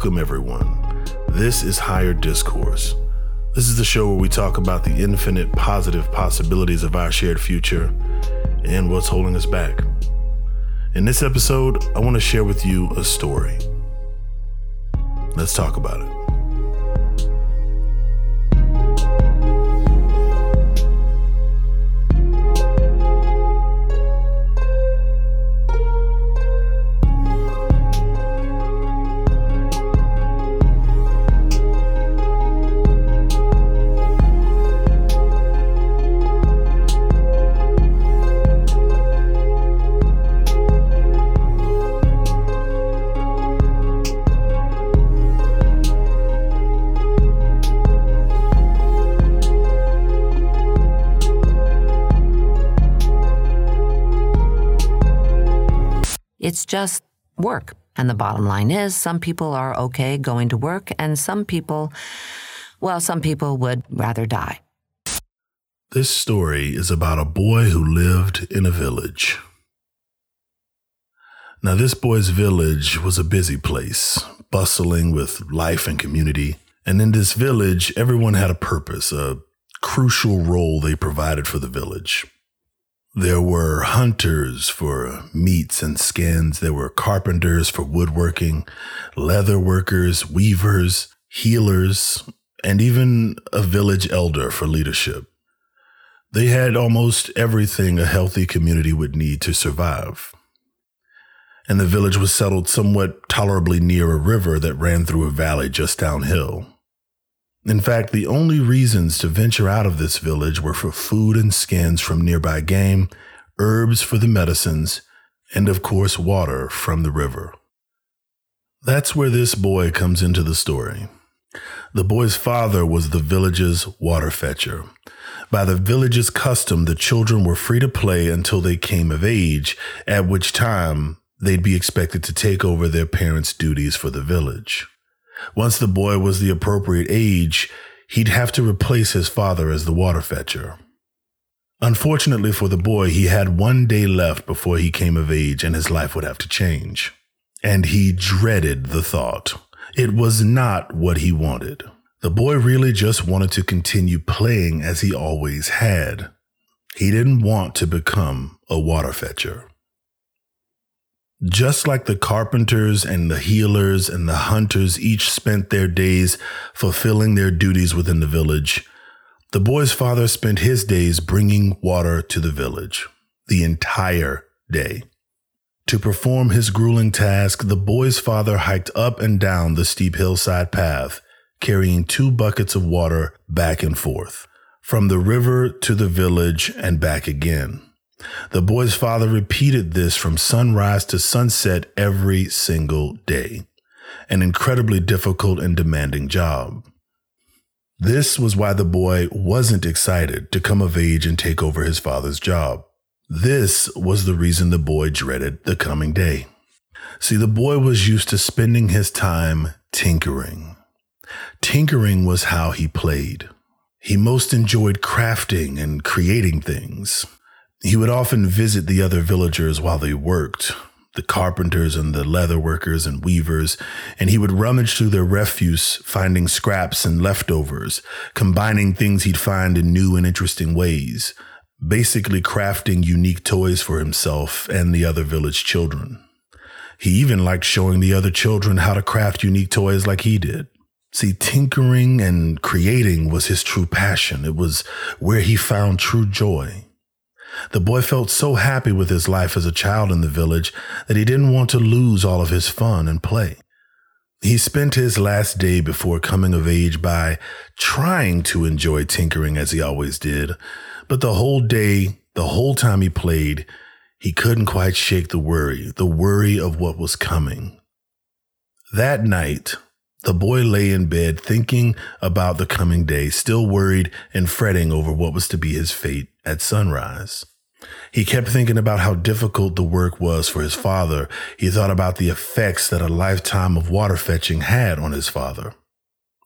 Welcome, everyone. This is Higher Discourse. This is the show where we talk about the infinite positive possibilities of our shared future and what's holding us back. In this episode, I want to share with you a story. Let's talk about it. Just work. And the bottom line is some people are okay going to work, and some people, well, some people would rather die. This story is about a boy who lived in a village. Now, this boy's village was a busy place, bustling with life and community. And in this village, everyone had a purpose, a crucial role they provided for the village. There were hunters for meats and skins. There were carpenters for woodworking, leather workers, weavers, healers, and even a village elder for leadership. They had almost everything a healthy community would need to survive. And the village was settled somewhat tolerably near a river that ran through a valley just downhill. In fact, the only reasons to venture out of this village were for food and skins from nearby game, herbs for the medicines, and of course, water from the river. That's where this boy comes into the story. The boy's father was the village's water fetcher. By the village's custom, the children were free to play until they came of age, at which time they'd be expected to take over their parents' duties for the village. Once the boy was the appropriate age, he'd have to replace his father as the water fetcher. Unfortunately for the boy, he had one day left before he came of age and his life would have to change. And he dreaded the thought. It was not what he wanted. The boy really just wanted to continue playing as he always had. He didn't want to become a water fetcher. Just like the carpenters and the healers and the hunters each spent their days fulfilling their duties within the village, the boy's father spent his days bringing water to the village, the entire day. To perform his grueling task, the boy's father hiked up and down the steep hillside path, carrying two buckets of water back and forth, from the river to the village and back again. The boy's father repeated this from sunrise to sunset every single day, an incredibly difficult and demanding job. This was why the boy wasn't excited to come of age and take over his father's job. This was the reason the boy dreaded the coming day. See, the boy was used to spending his time tinkering. Tinkering was how he played. He most enjoyed crafting and creating things. He would often visit the other villagers while they worked, the carpenters and the leather workers and weavers, and he would rummage through their refuse, finding scraps and leftovers, combining things he'd find in new and interesting ways, basically crafting unique toys for himself and the other village children. He even liked showing the other children how to craft unique toys like he did. See, tinkering and creating was his true passion. It was where he found true joy. The boy felt so happy with his life as a child in the village that he didn't want to lose all of his fun and play. He spent his last day before coming of age by trying to enjoy tinkering as he always did, but the whole day, the whole time he played, he couldn't quite shake the worry, the worry of what was coming. That night, the boy lay in bed thinking about the coming day, still worried and fretting over what was to be his fate at sunrise. He kept thinking about how difficult the work was for his father. He thought about the effects that a lifetime of water fetching had on his father.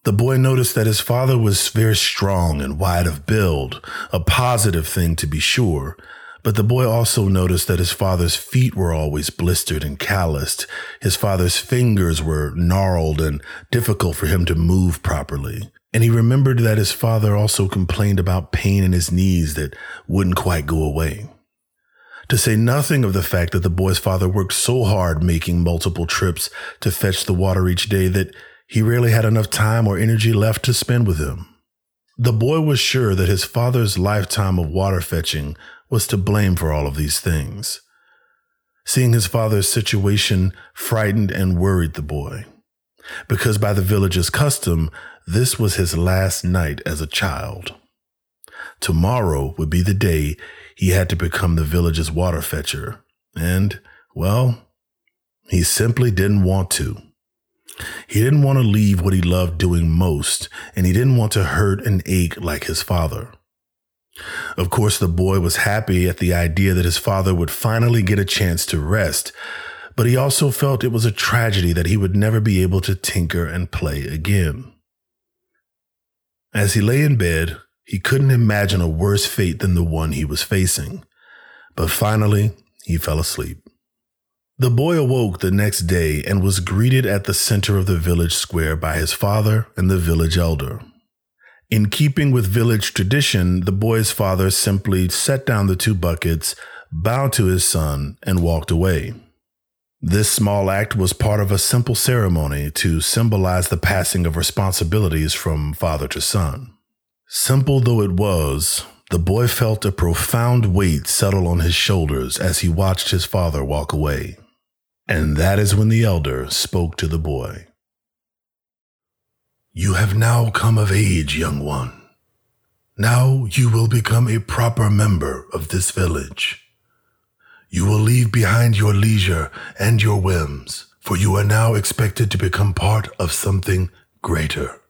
The boy noticed that his father was very strong and wide of build, a positive thing to be sure, But the boy also noticed that his father's feet were always blistered and calloused. His father's fingers were gnarled and difficult for him to move properly. And he remembered that his father also complained about pain in his knees that wouldn't quite go away. To say nothing of the fact that the boy's father worked so hard making multiple trips to fetch the water each day that he rarely had enough time or energy left to spend with him. The boy was sure that his father's lifetime of water fetching was to blame for all of these things. Seeing his father's situation frightened and worried the boy, because by the village's custom, this was his last night as a child. Tomorrow would be the day he had to become the village's water fetcher, and, well, he simply didn't want to. He didn't want to leave what he loved doing most, and he didn't want to hurt and ache like his father. Of course, the boy was happy at the idea that his father would finally get a chance to rest, but he also felt it was a tragedy that he would never be able to tinker and play again. As he lay in bed, he couldn't imagine a worse fate than the one he was facing. But finally, he fell asleep. The boy awoke the next day and was greeted at the center of the village square by his father and the village elder. In keeping with village tradition, the boy's father simply set down the two buckets, bowed to his son, and walked away. This small act was part of a simple ceremony to symbolize the passing of responsibilities from father to son. Simple though it was, the boy felt a profound weight settle on his shoulders as he watched his father walk away. And that is when the elder spoke to the boy. You have now come of age, young one. Now you will become a proper member of this village. You will leave behind your leisure and your whims, for you are now expected to become part of something greater.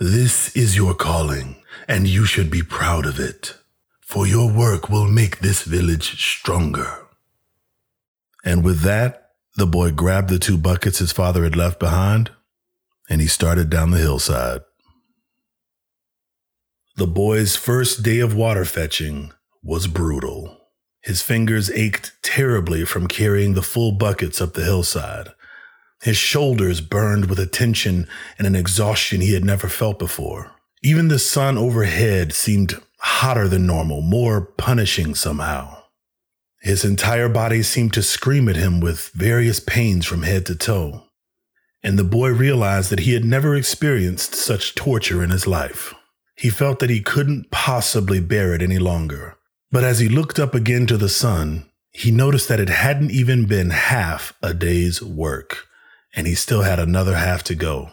This is your calling, and you should be proud of it, for your work will make this village stronger. And with that, the boy grabbed the two buckets his father had left behind and he started down the hillside. The boy's first day of water fetching was brutal. His fingers ached terribly from carrying the full buckets up the hillside. His shoulders burned with a tension and an exhaustion he had never felt before. Even the sun overhead seemed hotter than normal, more punishing somehow. His entire body seemed to scream at him with various pains from head to toe and the boy realized that he had never experienced such torture in his life. He felt that he couldn't possibly bear it any longer. But as he looked up again to the sun, he noticed that it hadn't even been half a day's work, and he still had another half to go.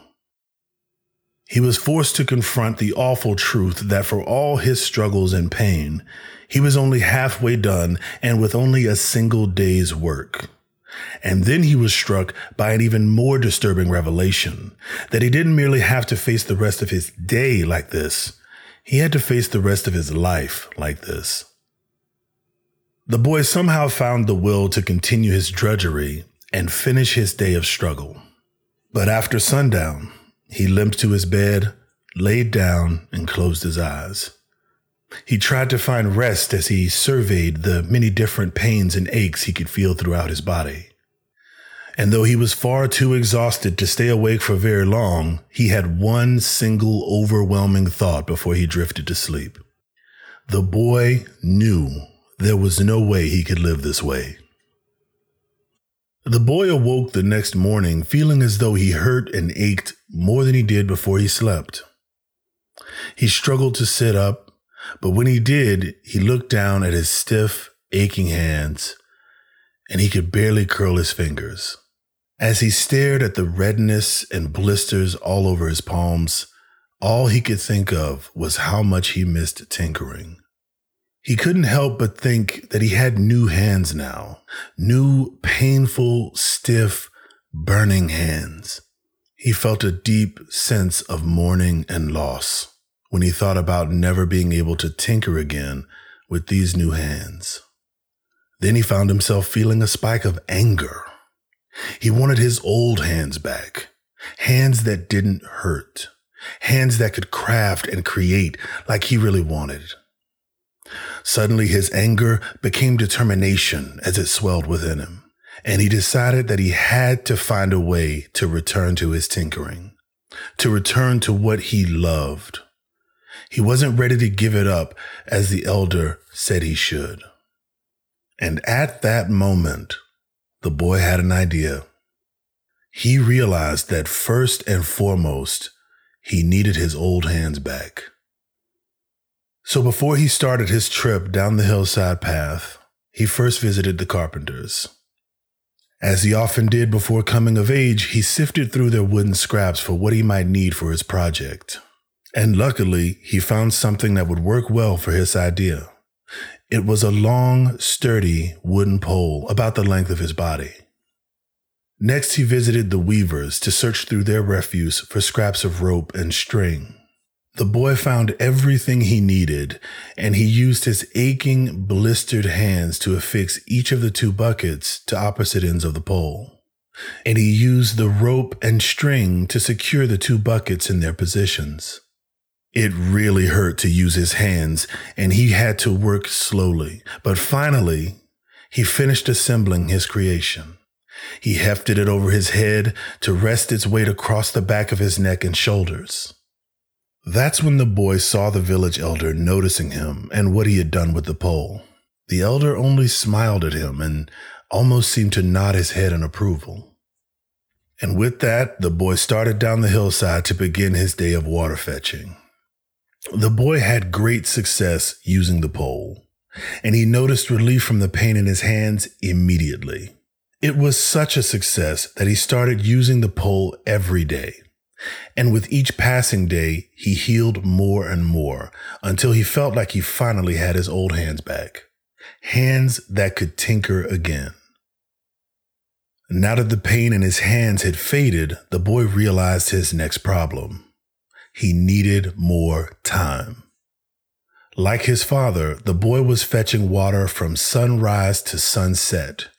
He was forced to confront the awful truth that for all his struggles and pain, he was only halfway done and with only a single day's work. And then he was struck by an even more disturbing revelation that he didn't merely have to face the rest of his day like this, he had to face the rest of his life like this. The boy somehow found the will to continue his drudgery and finish his day of struggle. But after sundown, he limped to his bed, laid down, and closed his eyes. He tried to find rest as he surveyed the many different pains and aches he could feel throughout his body. And though he was far too exhausted to stay awake for very long, he had one single overwhelming thought before he drifted to sleep. The boy knew there was no way he could live this way. The boy awoke the next morning feeling as though he hurt and ached more than he did before he slept. He struggled to sit up but when he did, he looked down at his stiff, aching hands, and he could barely curl his fingers. As he stared at the redness and blisters all over his palms, all he could think of was how much he missed tinkering. He couldn't help but think that he had new hands now, new, painful, stiff, burning hands. He felt a deep sense of mourning and loss when he thought about never being able to tinker again with these new hands. Then he found himself feeling a spike of anger. He wanted his old hands back, hands that didn't hurt, hands that could craft and create like he really wanted. Suddenly, his anger became determination as it swelled within him, and he decided that he had to find a way to return to his tinkering, to return to what he loved. He wasn't ready to give it up as the elder said he should. And at that moment, the boy had an idea. He realized that first and foremost, he needed his old hands back. So before he started his trip down the hillside path, he first visited the carpenters. As he often did before coming of age, he sifted through their wooden scraps for what he might need for his project. And luckily, he found something that would work well for his idea. It was a long, sturdy wooden pole about the length of his body. Next, he visited the weavers to search through their refuse for scraps of rope and string. The boy found everything he needed, and he used his aching, blistered hands to affix each of the two buckets to opposite ends of the pole. And he used the rope and string to secure the two buckets in their positions. It really hurt to use his hands, and he had to work slowly, but finally, he finished assembling his creation. He hefted it over his head to rest its weight across the back of his neck and shoulders. That's when the boy saw the village elder noticing him and what he had done with the pole. The elder only smiled at him and almost seemed to nod his head in approval. And with that, the boy started down the hillside to begin his day of water fetching. The boy had great success using the pole, and he noticed relief from the pain in his hands immediately. It was such a success that he started using the pole every day. And with each passing day, he healed more and more until he felt like he finally had his old hands back. Hands that could tinker again. Now that the pain in his hands had faded, the boy realized his next problem. He needed more time. Like his father, the boy was fetching water from sunrise to sunset.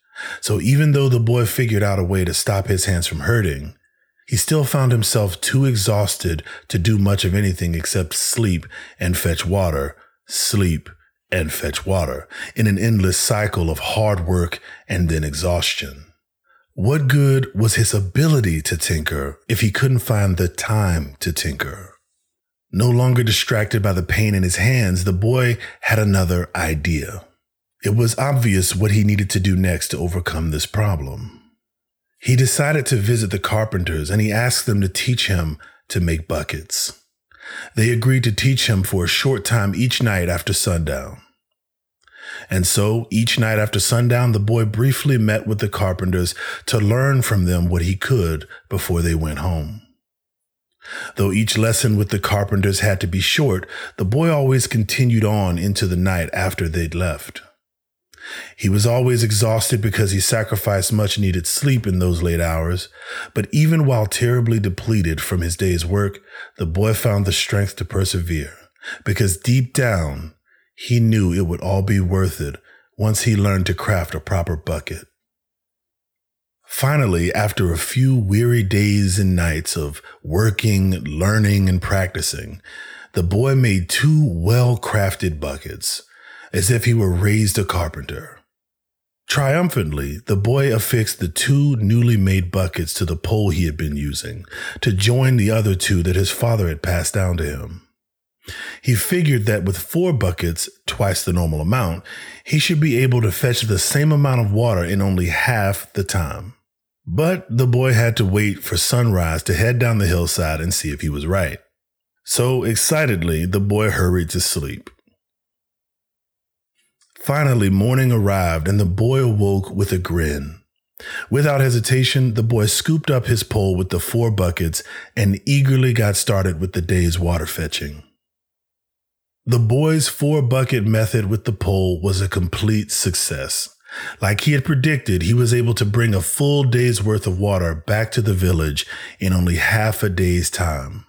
So even though the boy figured out a way to stop his hands from hurting, he still found himself too exhausted to do much of anything except sleep and fetch water, sleep and fetch water in an endless cycle of hard work and then exhaustion. What good was his ability to tinker if he couldn't find the time to tinker? No longer distracted by the pain in his hands, the boy had another idea. It was obvious what he needed to do next to overcome this problem. He decided to visit the carpenters and he asked them to teach him to make buckets. They agreed to teach him for a short time each night after sundown. And so each night after sundown, the boy briefly met with the carpenters to learn from them what he could before they went home. Though each lesson with the carpenters had to be short, the boy always continued on into the night after they'd left. He was always exhausted because he sacrificed much needed sleep in those late hours, but even while terribly depleted from his day's work, the boy found the strength to persevere because deep down, he knew it would all be worth it once he learned to craft a proper bucket. Finally, after a few weary days and nights of working, learning, and practicing, the boy made two well crafted buckets as if he were raised a carpenter. Triumphantly, the boy affixed the two newly made buckets to the pole he had been using to join the other two that his father had passed down to him. He figured that with four buckets, twice the normal amount, he should be able to fetch the same amount of water in only half the time. But the boy had to wait for sunrise to head down the hillside and see if he was right. So excitedly, the boy hurried to sleep. Finally, morning arrived and the boy awoke with a grin. Without hesitation, the boy scooped up his pole with the four buckets and eagerly got started with the day's water fetching. The boy's four bucket method with the pole was a complete success. Like he had predicted, he was able to bring a full day's worth of water back to the village in only half a day's time.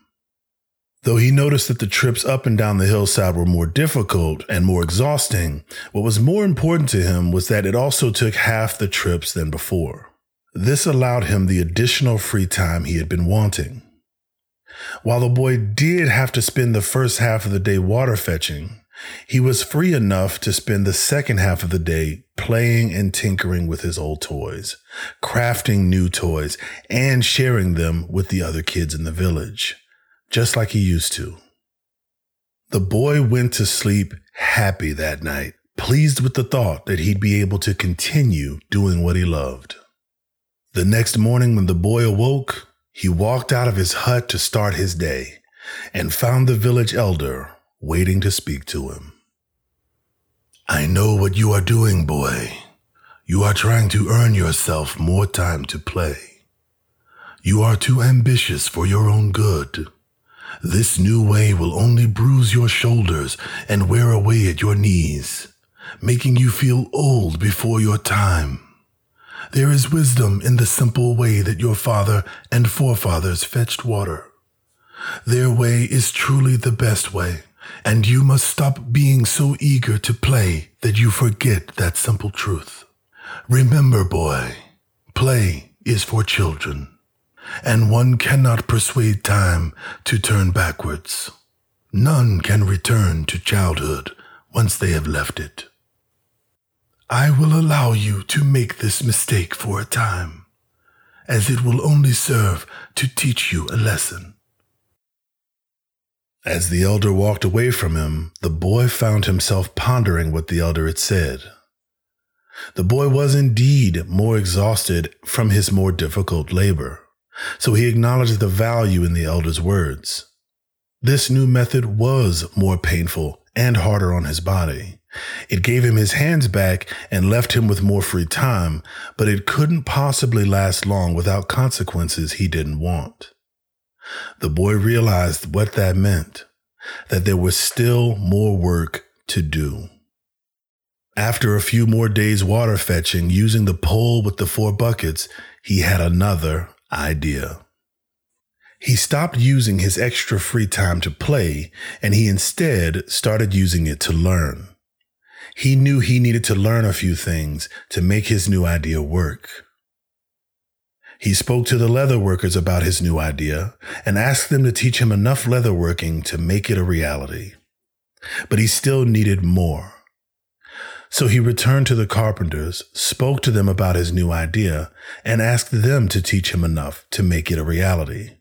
Though he noticed that the trips up and down the hillside were more difficult and more exhausting, what was more important to him was that it also took half the trips than before. This allowed him the additional free time he had been wanting. While the boy did have to spend the first half of the day water fetching, He was free enough to spend the second half of the day playing and tinkering with his old toys, crafting new toys, and sharing them with the other kids in the village, just like he used to. The boy went to sleep happy that night, pleased with the thought that he'd be able to continue doing what he loved. The next morning, when the boy awoke, he walked out of his hut to start his day and found the village elder waiting to speak to him. I know what you are doing, boy. You are trying to earn yourself more time to play. You are too ambitious for your own good. This new way will only bruise your shoulders and wear away at your knees, making you feel old before your time. There is wisdom in the simple way that your father and forefathers fetched water. Their way is truly the best way, and you must stop being so eager to play that you forget that simple truth. Remember, boy, play is for children and one cannot persuade time to turn backwards. None can return to childhood once they have left it. I will allow you to make this mistake for a time, as it will only serve to teach you a lesson. As the elder walked away from him, the boy found himself pondering what the elder had said. The boy was indeed more exhausted from his more difficult labor. So he acknowledged the value in the elder's words. This new method was more painful and harder on his body. It gave him his hands back and left him with more free time, but it couldn't possibly last long without consequences he didn't want. The boy realized what that meant, that there was still more work to do. After a few more days water fetching using the pole with the four buckets, he had another idea. He stopped using his extra free time to play and he instead started using it to learn. He knew he needed to learn a few things to make his new idea work. He spoke to the leather workers about his new idea and asked them to teach him enough leather working to make it a reality. But he still needed more. So he returned to the carpenters, spoke to them about his new idea, and asked them to teach him enough to make it a reality.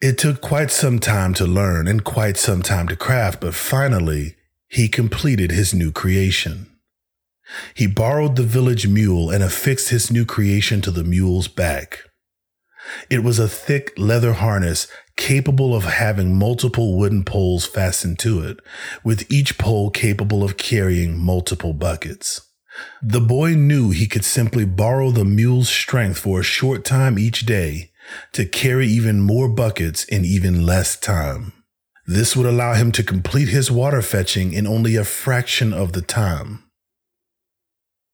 It took quite some time to learn and quite some time to craft, but finally, he completed his new creation. He borrowed the village mule and affixed his new creation to the mule's back. It was a thick leather harness capable of having multiple wooden poles fastened to it, with each pole capable of carrying multiple buckets. The boy knew he could simply borrow the mule's strength for a short time each day to carry even more buckets in even less time. This would allow him to complete his water fetching in only a fraction of the time.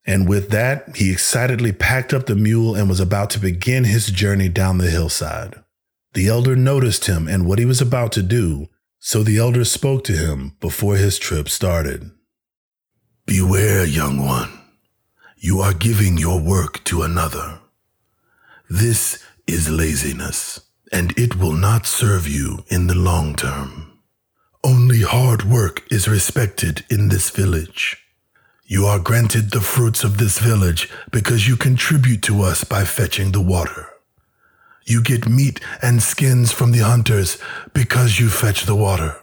And with that, he excitedly packed up the mule and was about to begin his journey down the hillside. The elder noticed him and what he was about to do, so the elder spoke to him before his trip started. Beware, young one. You are giving your work to another. This is laziness, and it will not serve you in the long term. Only hard work is respected in this village. You are granted the fruits of this village because you contribute to us by fetching the water. You get meat and skins from the hunters because you fetch the water.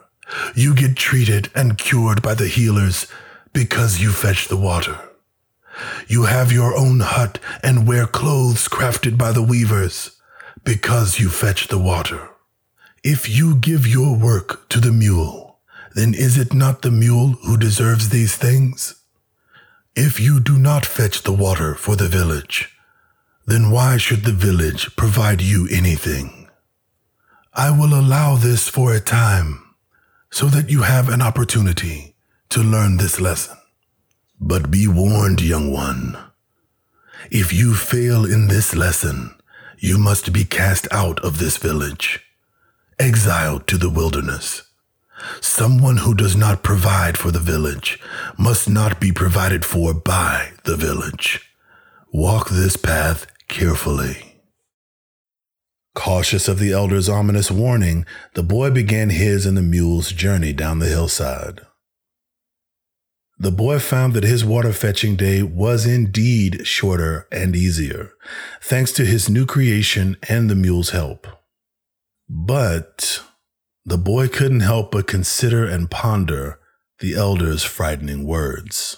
You get treated and cured by the healers because you fetch the water. You have your own hut and wear clothes crafted by the weavers because you fetch the water. If you give your work to the mule, then is it not the mule who deserves these things? If you do not fetch the water for the village, then why should the village provide you anything? I will allow this for a time so that you have an opportunity to learn this lesson. But be warned, young one. If you fail in this lesson, you must be cast out of this village, exiled to the wilderness. Someone who does not provide for the village must not be provided for by the village. Walk this path carefully. Cautious of the elder's ominous warning, the boy began his and the mule's journey down the hillside. The boy found that his water fetching day was indeed shorter and easier, thanks to his new creation and the mule's help. But the boy couldn't help but consider and ponder the elder's frightening words.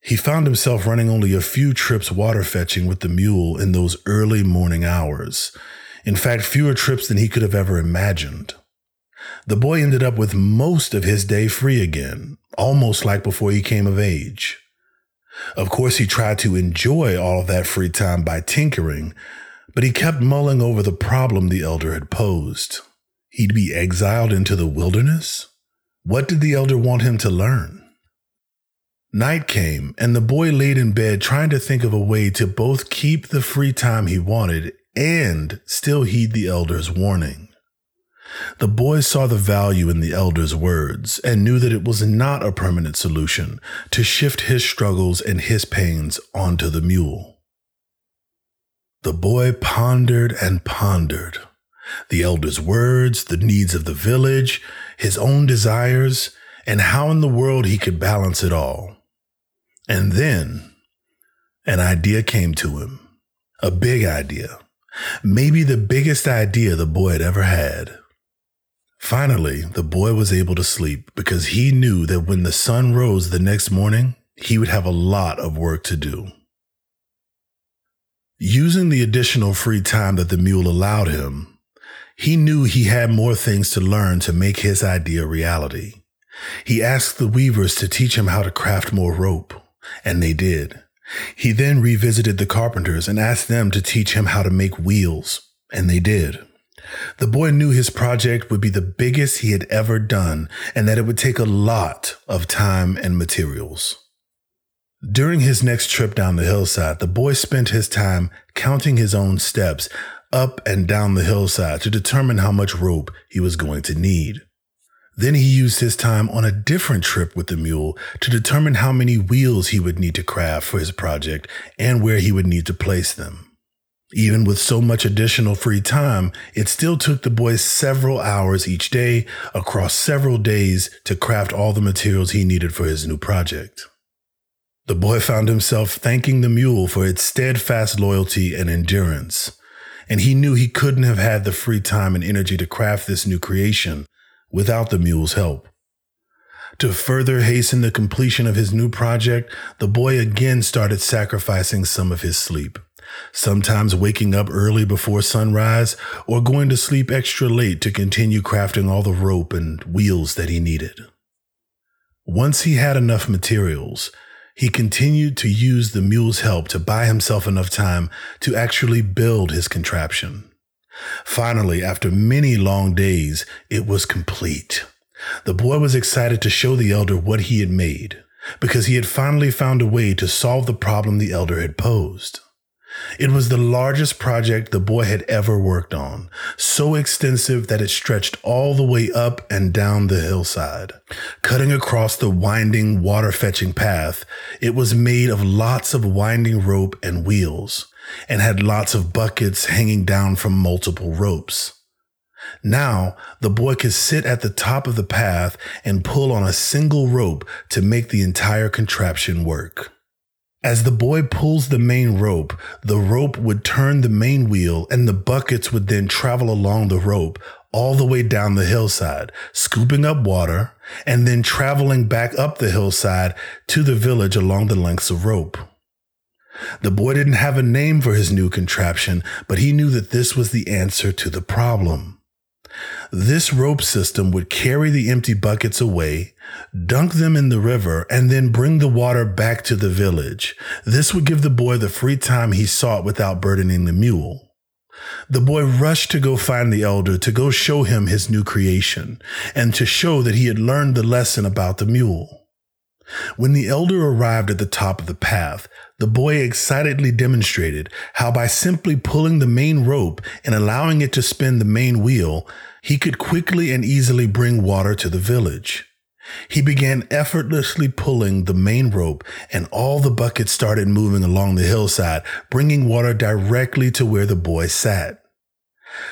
He found himself running only a few trips water fetching with the mule in those early morning hours. In fact, fewer trips than he could have ever imagined. The boy ended up with most of his day free again, almost like before he came of age. Of course, he tried to enjoy all that free time by tinkering, but he kept mulling over the problem the elder had posed. He'd be exiled into the wilderness? What did the elder want him to learn? Night came, and the boy laid in bed trying to think of a way to both keep the free time he wanted and still heed the elder's warning. The boy saw the value in the elder's words and knew that it was not a permanent solution to shift his struggles and his pains onto the mule. The boy pondered and pondered. The elder's words, the needs of the village, his own desires, and how in the world he could balance it all. And then an idea came to him, a big idea, maybe the biggest idea the boy had ever had. Finally, the boy was able to sleep because he knew that when the sun rose the next morning, he would have a lot of work to do. Using the additional free time that the mule allowed him, he knew he had more things to learn to make his idea reality. He asked the weavers to teach him how to craft more rope. And they did. He then revisited the carpenters and asked them to teach him how to make wheels, and they did. The boy knew his project would be the biggest he had ever done and that it would take a lot of time and materials. During his next trip down the hillside, the boy spent his time counting his own steps up and down the hillside to determine how much rope he was going to need. Then he used his time on a different trip with the mule to determine how many wheels he would need to craft for his project and where he would need to place them. Even with so much additional free time, it still took the boy several hours each day across several days to craft all the materials he needed for his new project. The boy found himself thanking the mule for its steadfast loyalty and endurance, and he knew he couldn't have had the free time and energy to craft this new creation without the mule's help. To further hasten the completion of his new project, the boy again started sacrificing some of his sleep, sometimes waking up early before sunrise or going to sleep extra late to continue crafting all the rope and wheels that he needed. Once he had enough materials, he continued to use the mule's help to buy himself enough time to actually build his contraption. Finally, after many long days, it was complete. The boy was excited to show the elder what he had made, because he had finally found a way to solve the problem the elder had posed. It was the largest project the boy had ever worked on, so extensive that it stretched all the way up and down the hillside. Cutting across the winding, water fetching path, it was made of lots of winding rope and wheels and had lots of buckets hanging down from multiple ropes. Now, the boy could sit at the top of the path and pull on a single rope to make the entire contraption work. As the boy pulls the main rope, the rope would turn the main wheel and the buckets would then travel along the rope all the way down the hillside, scooping up water and then traveling back up the hillside to the village along the lengths of rope. The boy didn't have a name for his new contraption, but he knew that this was the answer to the problem. This rope system would carry the empty buckets away, dunk them in the river, and then bring the water back to the village. This would give the boy the free time he sought without burdening the mule. The boy rushed to go find the elder to go show him his new creation and to show that he had learned the lesson about the mule. When the elder arrived at the top of the path, the boy excitedly demonstrated how by simply pulling the main rope and allowing it to spin the main wheel, he could quickly and easily bring water to the village. He began effortlessly pulling the main rope and all the buckets started moving along the hillside, bringing water directly to where the boy sat.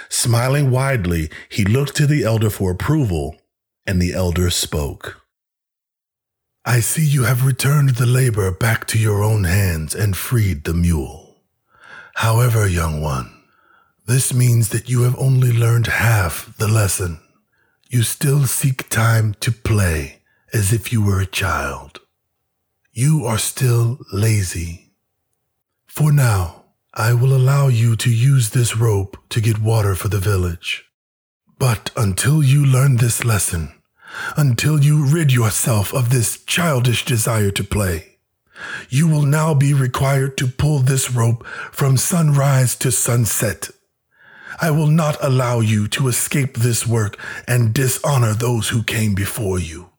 Smiling widely, he looked to the elder for approval, and the elder spoke. I see you have returned the labor back to your own hands and freed the mule. However, young one, this means that you have only learned half the lesson. You still seek time to play as if you were a child. You are still lazy. For now, I will allow you to use this rope to get water for the village. But until you learn this lesson, until you rid yourself of this childish desire to play, you will now be required to pull this rope from sunrise to sunset. I will not allow you to escape this work and dishonor those who came before you.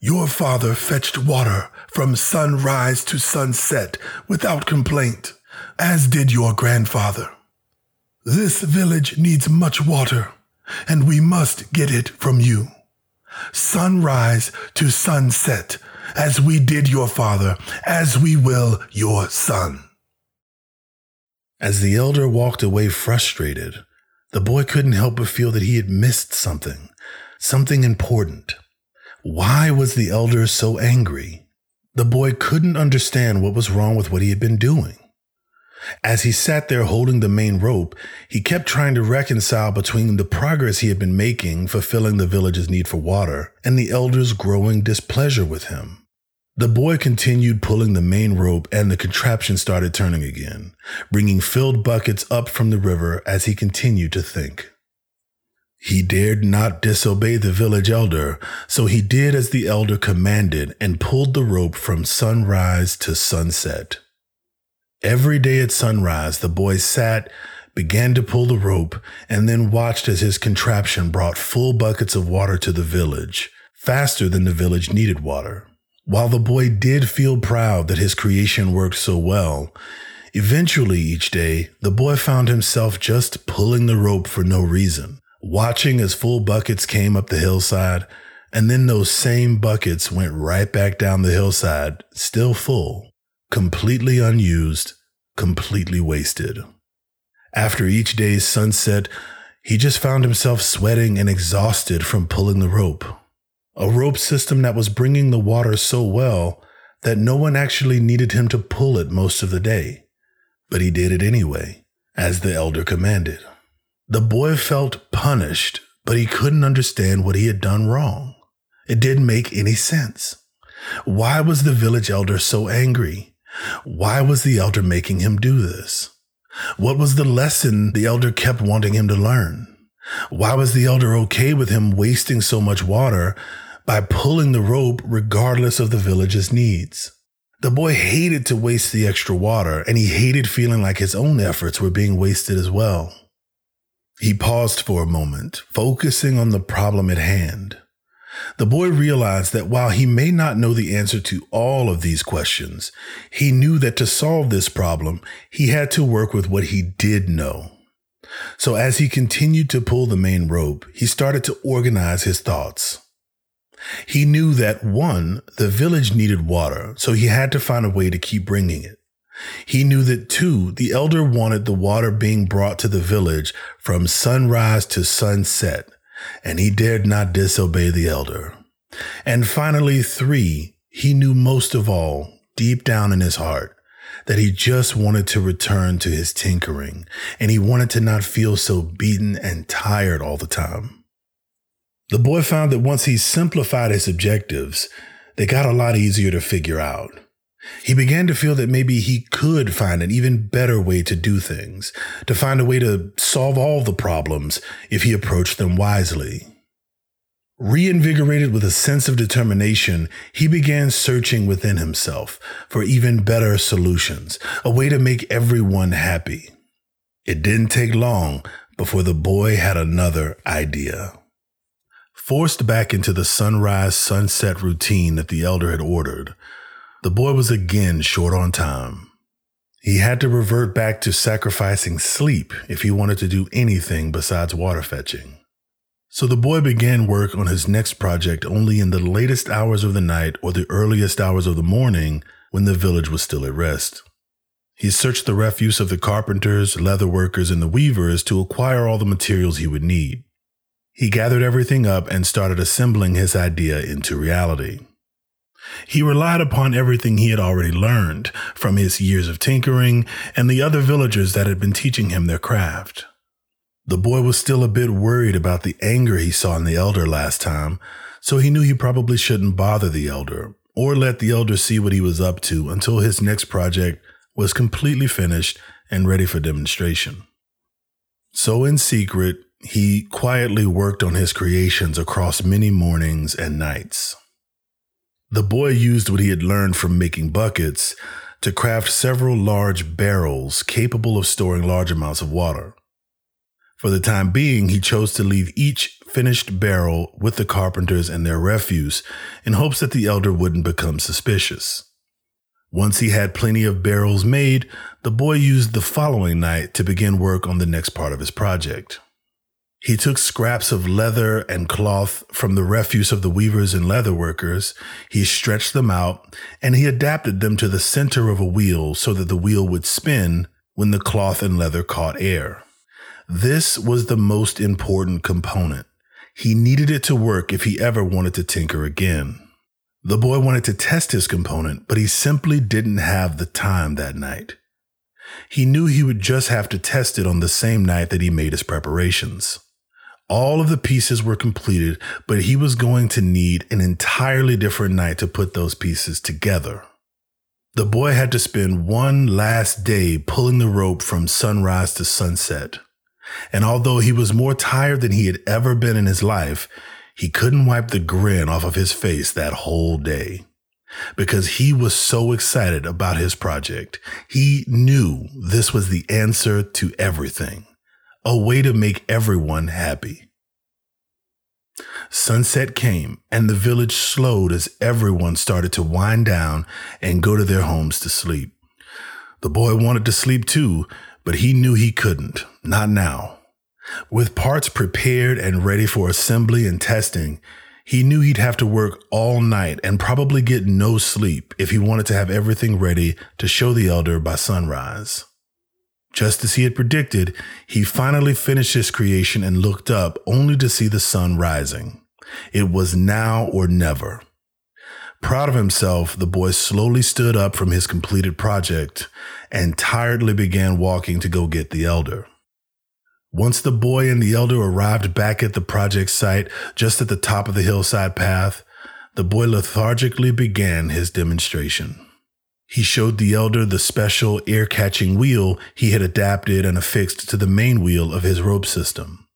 Your father fetched water from sunrise to sunset without complaint, as did your grandfather. This village needs much water, and we must get it from you. Sunrise to sunset, as we did your father, as we will your son. As the elder walked away frustrated, the boy couldn't help but feel that he had missed something, something important. Why was the elder so angry? The boy couldn't understand what was wrong with what he had been doing. As he sat there holding the main rope, he kept trying to reconcile between the progress he had been making fulfilling the village's need for water and the elder's growing displeasure with him. The boy continued pulling the main rope and the contraption started turning again, bringing filled buckets up from the river as he continued to think. He dared not disobey the village elder, so he did as the elder commanded and pulled the rope from sunrise to sunset. Every day at sunrise, the boy sat, began to pull the rope, and then watched as his contraption brought full buckets of water to the village, faster than the village needed water. While the boy did feel proud that his creation worked so well, eventually each day, the boy found himself just pulling the rope for no reason watching as full buckets came up the hillside, and then those same buckets went right back down the hillside, still full, completely unused, completely wasted. After each day's sunset, he just found himself sweating and exhausted from pulling the rope. A rope system that was bringing the water so well that no one actually needed him to pull it most of the day. But he did it anyway, as the elder commanded. The boy felt punished, but he couldn't understand what he had done wrong. It didn't make any sense. Why was the village elder so angry? Why was the elder making him do this? What was the lesson the elder kept wanting him to learn? Why was the elder okay with him wasting so much water by pulling the rope regardless of the village's needs? The boy hated to waste the extra water, and he hated feeling like his own efforts were being wasted as well. He paused for a moment, focusing on the problem at hand. The boy realized that while he may not know the answer to all of these questions, he knew that to solve this problem, he had to work with what he did know. So as he continued to pull the main rope, he started to organize his thoughts. He knew that one, the village needed water, so he had to find a way to keep bringing it. He knew that two, the elder wanted the water being brought to the village from sunrise to sunset, and he dared not disobey the elder. And finally, three, he knew most of all, deep down in his heart, that he just wanted to return to his tinkering, and he wanted to not feel so beaten and tired all the time. The boy found that once he simplified his objectives, they got a lot easier to figure out. He began to feel that maybe he could find an even better way to do things, to find a way to solve all the problems if he approached them wisely. Reinvigorated with a sense of determination, he began searching within himself for even better solutions, a way to make everyone happy. It didn't take long before the boy had another idea. Forced back into the sunrise sunset routine that the elder had ordered, the boy was again short on time. He had to revert back to sacrificing sleep if he wanted to do anything besides water fetching. So the boy began work on his next project only in the latest hours of the night or the earliest hours of the morning when the village was still at rest. He searched the refuse of the carpenters, leather workers, and the weavers to acquire all the materials he would need. He gathered everything up and started assembling his idea into reality. He relied upon everything he had already learned from his years of tinkering and the other villagers that had been teaching him their craft. The boy was still a bit worried about the anger he saw in the elder last time, so he knew he probably shouldn't bother the elder or let the elder see what he was up to until his next project was completely finished and ready for demonstration. So, in secret, he quietly worked on his creations across many mornings and nights. The boy used what he had learned from making buckets to craft several large barrels capable of storing large amounts of water. For the time being, he chose to leave each finished barrel with the carpenters and their refuse in hopes that the elder wouldn't become suspicious. Once he had plenty of barrels made, the boy used the following night to begin work on the next part of his project. He took scraps of leather and cloth from the refuse of the weavers and leather workers. He stretched them out and he adapted them to the center of a wheel so that the wheel would spin when the cloth and leather caught air. This was the most important component. He needed it to work if he ever wanted to tinker again. The boy wanted to test his component, but he simply didn't have the time that night. He knew he would just have to test it on the same night that he made his preparations. All of the pieces were completed, but he was going to need an entirely different night to put those pieces together. The boy had to spend one last day pulling the rope from sunrise to sunset. And although he was more tired than he had ever been in his life, he couldn't wipe the grin off of his face that whole day. Because he was so excited about his project. He knew this was the answer to everything a way to make everyone happy. Sunset came and the village slowed as everyone started to wind down and go to their homes to sleep. The boy wanted to sleep too, but he knew he couldn't, not now. With parts prepared and ready for assembly and testing, he knew he'd have to work all night and probably get no sleep if he wanted to have everything ready to show the elder by sunrise. Just as he had predicted, he finally finished his creation and looked up only to see the sun rising. It was now or never. Proud of himself, the boy slowly stood up from his completed project and tiredly began walking to go get the elder. Once the boy and the elder arrived back at the project site just at the top of the hillside path, the boy lethargically began his demonstration. He showed the elder the special air catching wheel he had adapted and affixed to the main wheel of his rope system.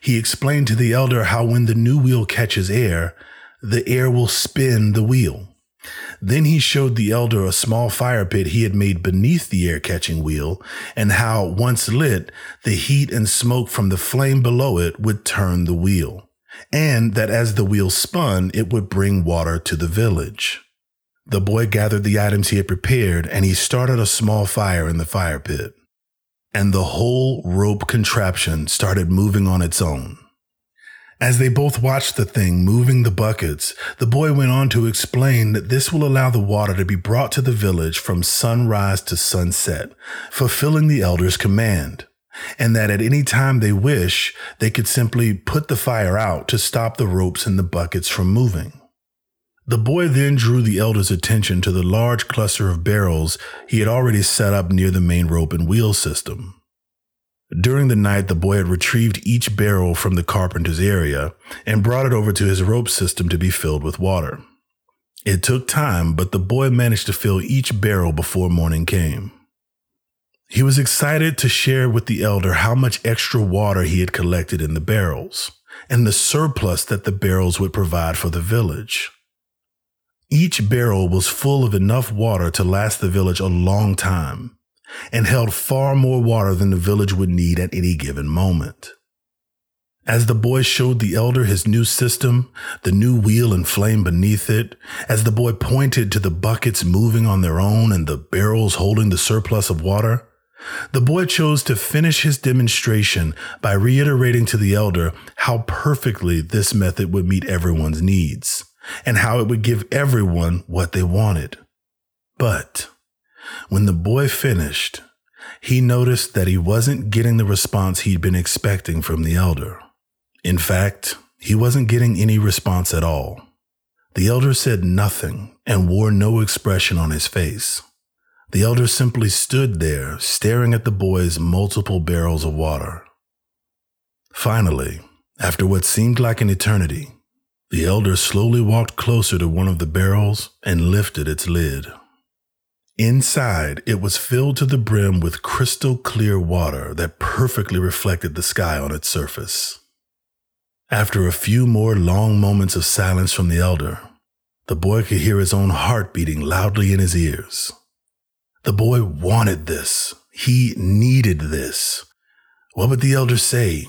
He explained to the elder how when the new wheel catches air, the air will spin the wheel. Then he showed the elder a small fire pit he had made beneath the air catching wheel and how, once lit, the heat and smoke from the flame below it would turn the wheel, and that as the wheel spun, it would bring water to the village. The boy gathered the items he had prepared and he started a small fire in the fire pit. And the whole rope contraption started moving on its own. As they both watched the thing moving the buckets, the boy went on to explain that this will allow the water to be brought to the village from sunrise to sunset, fulfilling the elder's command, and that at any time they wish, they could simply put the fire out to stop the ropes and the buckets from moving. The boy then drew the elder's attention to the large cluster of barrels he had already set up near the main rope and wheel system. During the night, the boy had retrieved each barrel from the carpenter's area and brought it over to his rope system to be filled with water. It took time, but the boy managed to fill each barrel before morning came. He was excited to share with the elder how much extra water he had collected in the barrels and the surplus that the barrels would provide for the village. Each barrel was full of enough water to last the village a long time and held far more water than the village would need at any given moment. As the boy showed the elder his new system, the new wheel and flame beneath it, as the boy pointed to the buckets moving on their own and the barrels holding the surplus of water, the boy chose to finish his demonstration by reiterating to the elder how perfectly this method would meet everyone's needs and how it would give everyone what they wanted. But When the boy finished, he noticed that he wasn't getting the response he'd been expecting from the elder. In fact, he wasn't getting any response at all. The elder said nothing and wore no expression on his face. The elder simply stood there, staring at the boy's multiple barrels of water. Finally, after what seemed like an eternity, the elder slowly walked closer to one of the barrels and lifted its lid. Inside, it was filled to the brim with crystal clear water that perfectly reflected the sky on its surface. After a few more long moments of silence from the elder, the boy could hear his own heart beating loudly in his ears. The boy wanted this. He needed this. What would the elder say?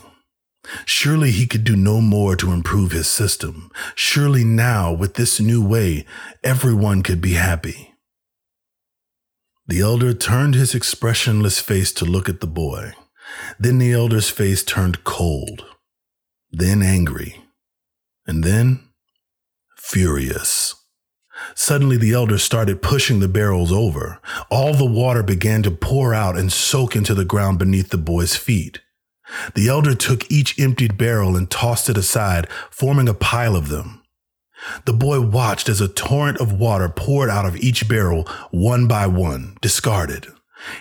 Surely he could do no more to improve his system. Surely now, with this new way, everyone could be happy. The elder turned his expressionless face to look at the boy. Then the elder's face turned cold then angry, and then furious. Suddenly, the elder started pushing the barrels over. All the water began to pour out and soak into the ground beneath the boy's feet. The elder took each emptied barrel and tossed it aside, forming a pile of them. The boy watched as a torrent of water poured out of each barrel, one by one, discarded.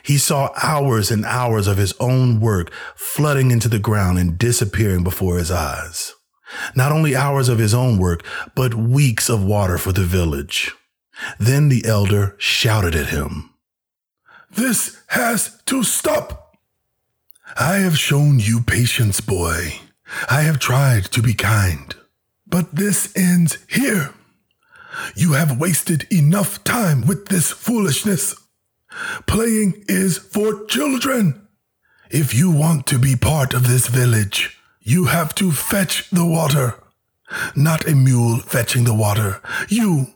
He saw hours and hours of his own work flooding into the ground and disappearing before his eyes. Not only hours of his own work, but weeks of water for the village. Then the elder shouted at him. This has to stop. I have shown you patience, boy. I have tried to be kind. But this ends here. You have wasted enough time with this foolishness. Playing is for children. If you want to be part of this village, you have to fetch the water. Not a mule fetching the water. You.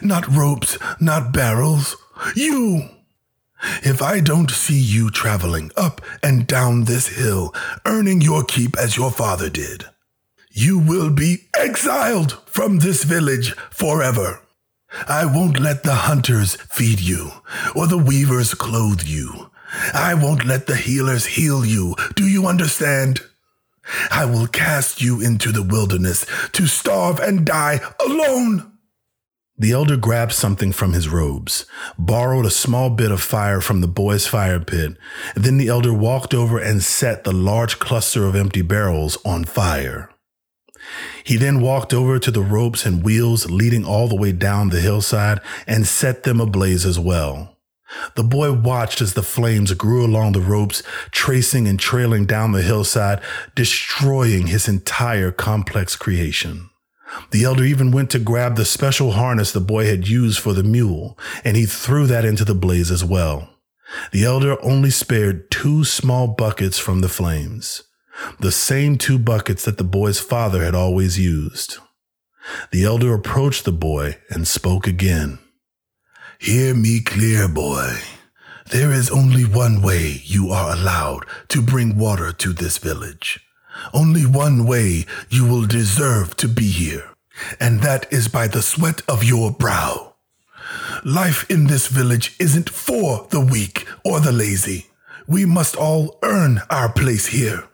Not ropes, not barrels. You. If I don't see you traveling up and down this hill, earning your keep as your father did, you will be exiled from this village forever. I won't let the hunters feed you, or the weavers clothe you. I won't let the healers heal you. Do you understand? I will cast you into the wilderness to starve and die alone. The elder grabbed something from his robes, borrowed a small bit of fire from the boy's fire pit, then the elder walked over and set the large cluster of empty barrels on fire. He then walked over to the ropes and wheels leading all the way down the hillside and set them ablaze as well. The boy watched as the flames grew along the ropes, tracing and trailing down the hillside, destroying his entire complex creation. The elder even went to grab the special harness the boy had used for the mule, and he threw that into the blaze as well. The elder only spared two small buckets from the flames the same two buckets that the boy's father had always used. The elder approached the boy and spoke again. Hear me clear, boy. There is only one way you are allowed to bring water to this village. Only one way you will deserve to be here, and that is by the sweat of your brow. Life in this village isn't for the weak or the lazy. We must all earn our place here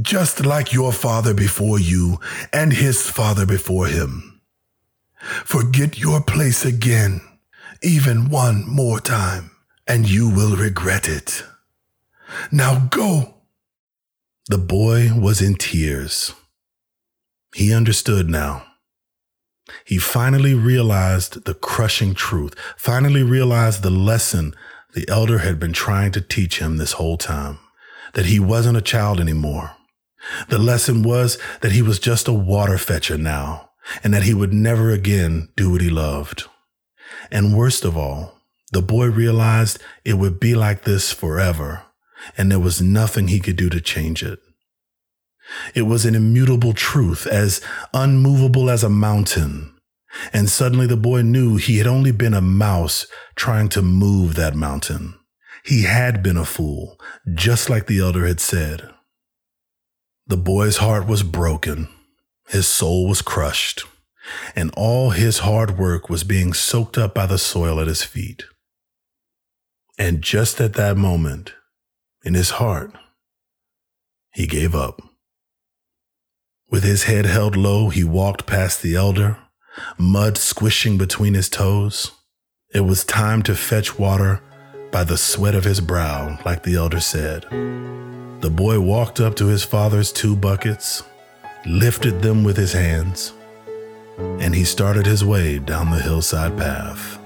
just like your father before you and his father before him. Forget your place again, even one more time, and you will regret it. Now go. The boy was in tears. He understood now. He finally realized the crushing truth, finally realized the lesson the elder had been trying to teach him this whole time that he wasn't a child anymore. The lesson was that he was just a water fetcher now, and that he would never again do what he loved. And worst of all, the boy realized it would be like this forever, and there was nothing he could do to change it. It was an immutable truth, as unmovable as a mountain. And suddenly the boy knew he had only been a mouse trying to move that mountain. He had been a fool, just like the elder had said. The boy's heart was broken, his soul was crushed, and all his hard work was being soaked up by the soil at his feet. And just at that moment, in his heart, he gave up. With his head held low, he walked past the elder, mud squishing between his toes. It was time to fetch water by the sweat of his brow, like the elder said. The boy walked up to his father's two buckets, lifted them with his hands, and he started his way down the hillside path.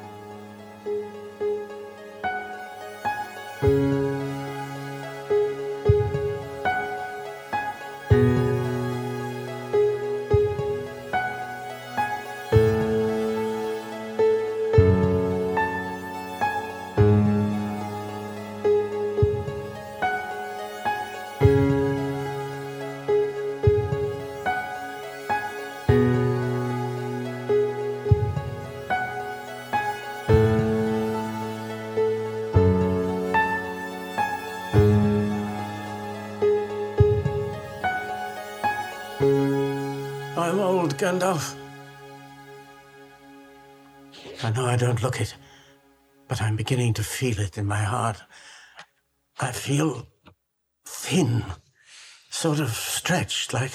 Gandalf. I know I don't look it, but I'm beginning to feel it in my heart. I feel thin, sort of stretched, like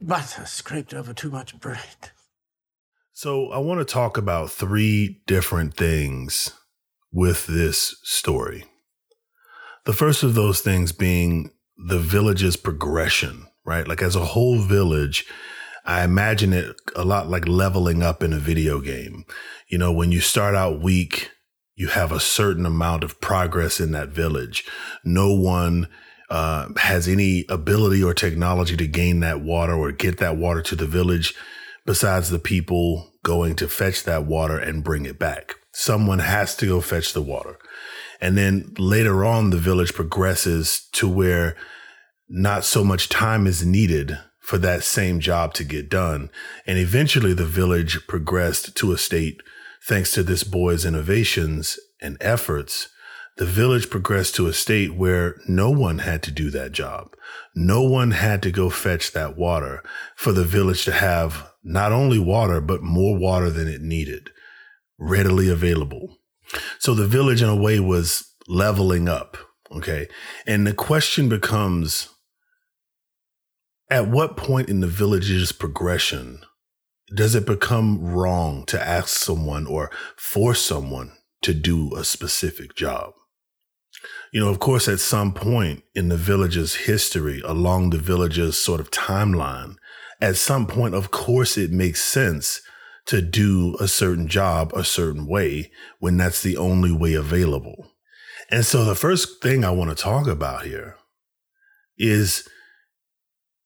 butter scraped over too much bread. So, I want to talk about three different things with this story. The first of those things being the village's progression, right? Like, as a whole village, I imagine it a lot like leveling up in a video game. You know, when you start out weak, you have a certain amount of progress in that village. No one uh, has any ability or technology to gain that water or get that water to the village besides the people going to fetch that water and bring it back. Someone has to go fetch the water. And then later on, the village progresses to where not so much time is needed for that same job to get done. And eventually the village progressed to a state, thanks to this boy's innovations and efforts, the village progressed to a state where no one had to do that job. No one had to go fetch that water for the village to have not only water, but more water than it needed, readily available. So the village in a way was leveling up. Okay. And the question becomes, at what point in the village's progression does it become wrong to ask someone or force someone to do a specific job? You know, of course, at some point in the village's history, along the village's sort of timeline, at some point, of course, it makes sense to do a certain job a certain way when that's the only way available. And so the first thing I want to talk about here is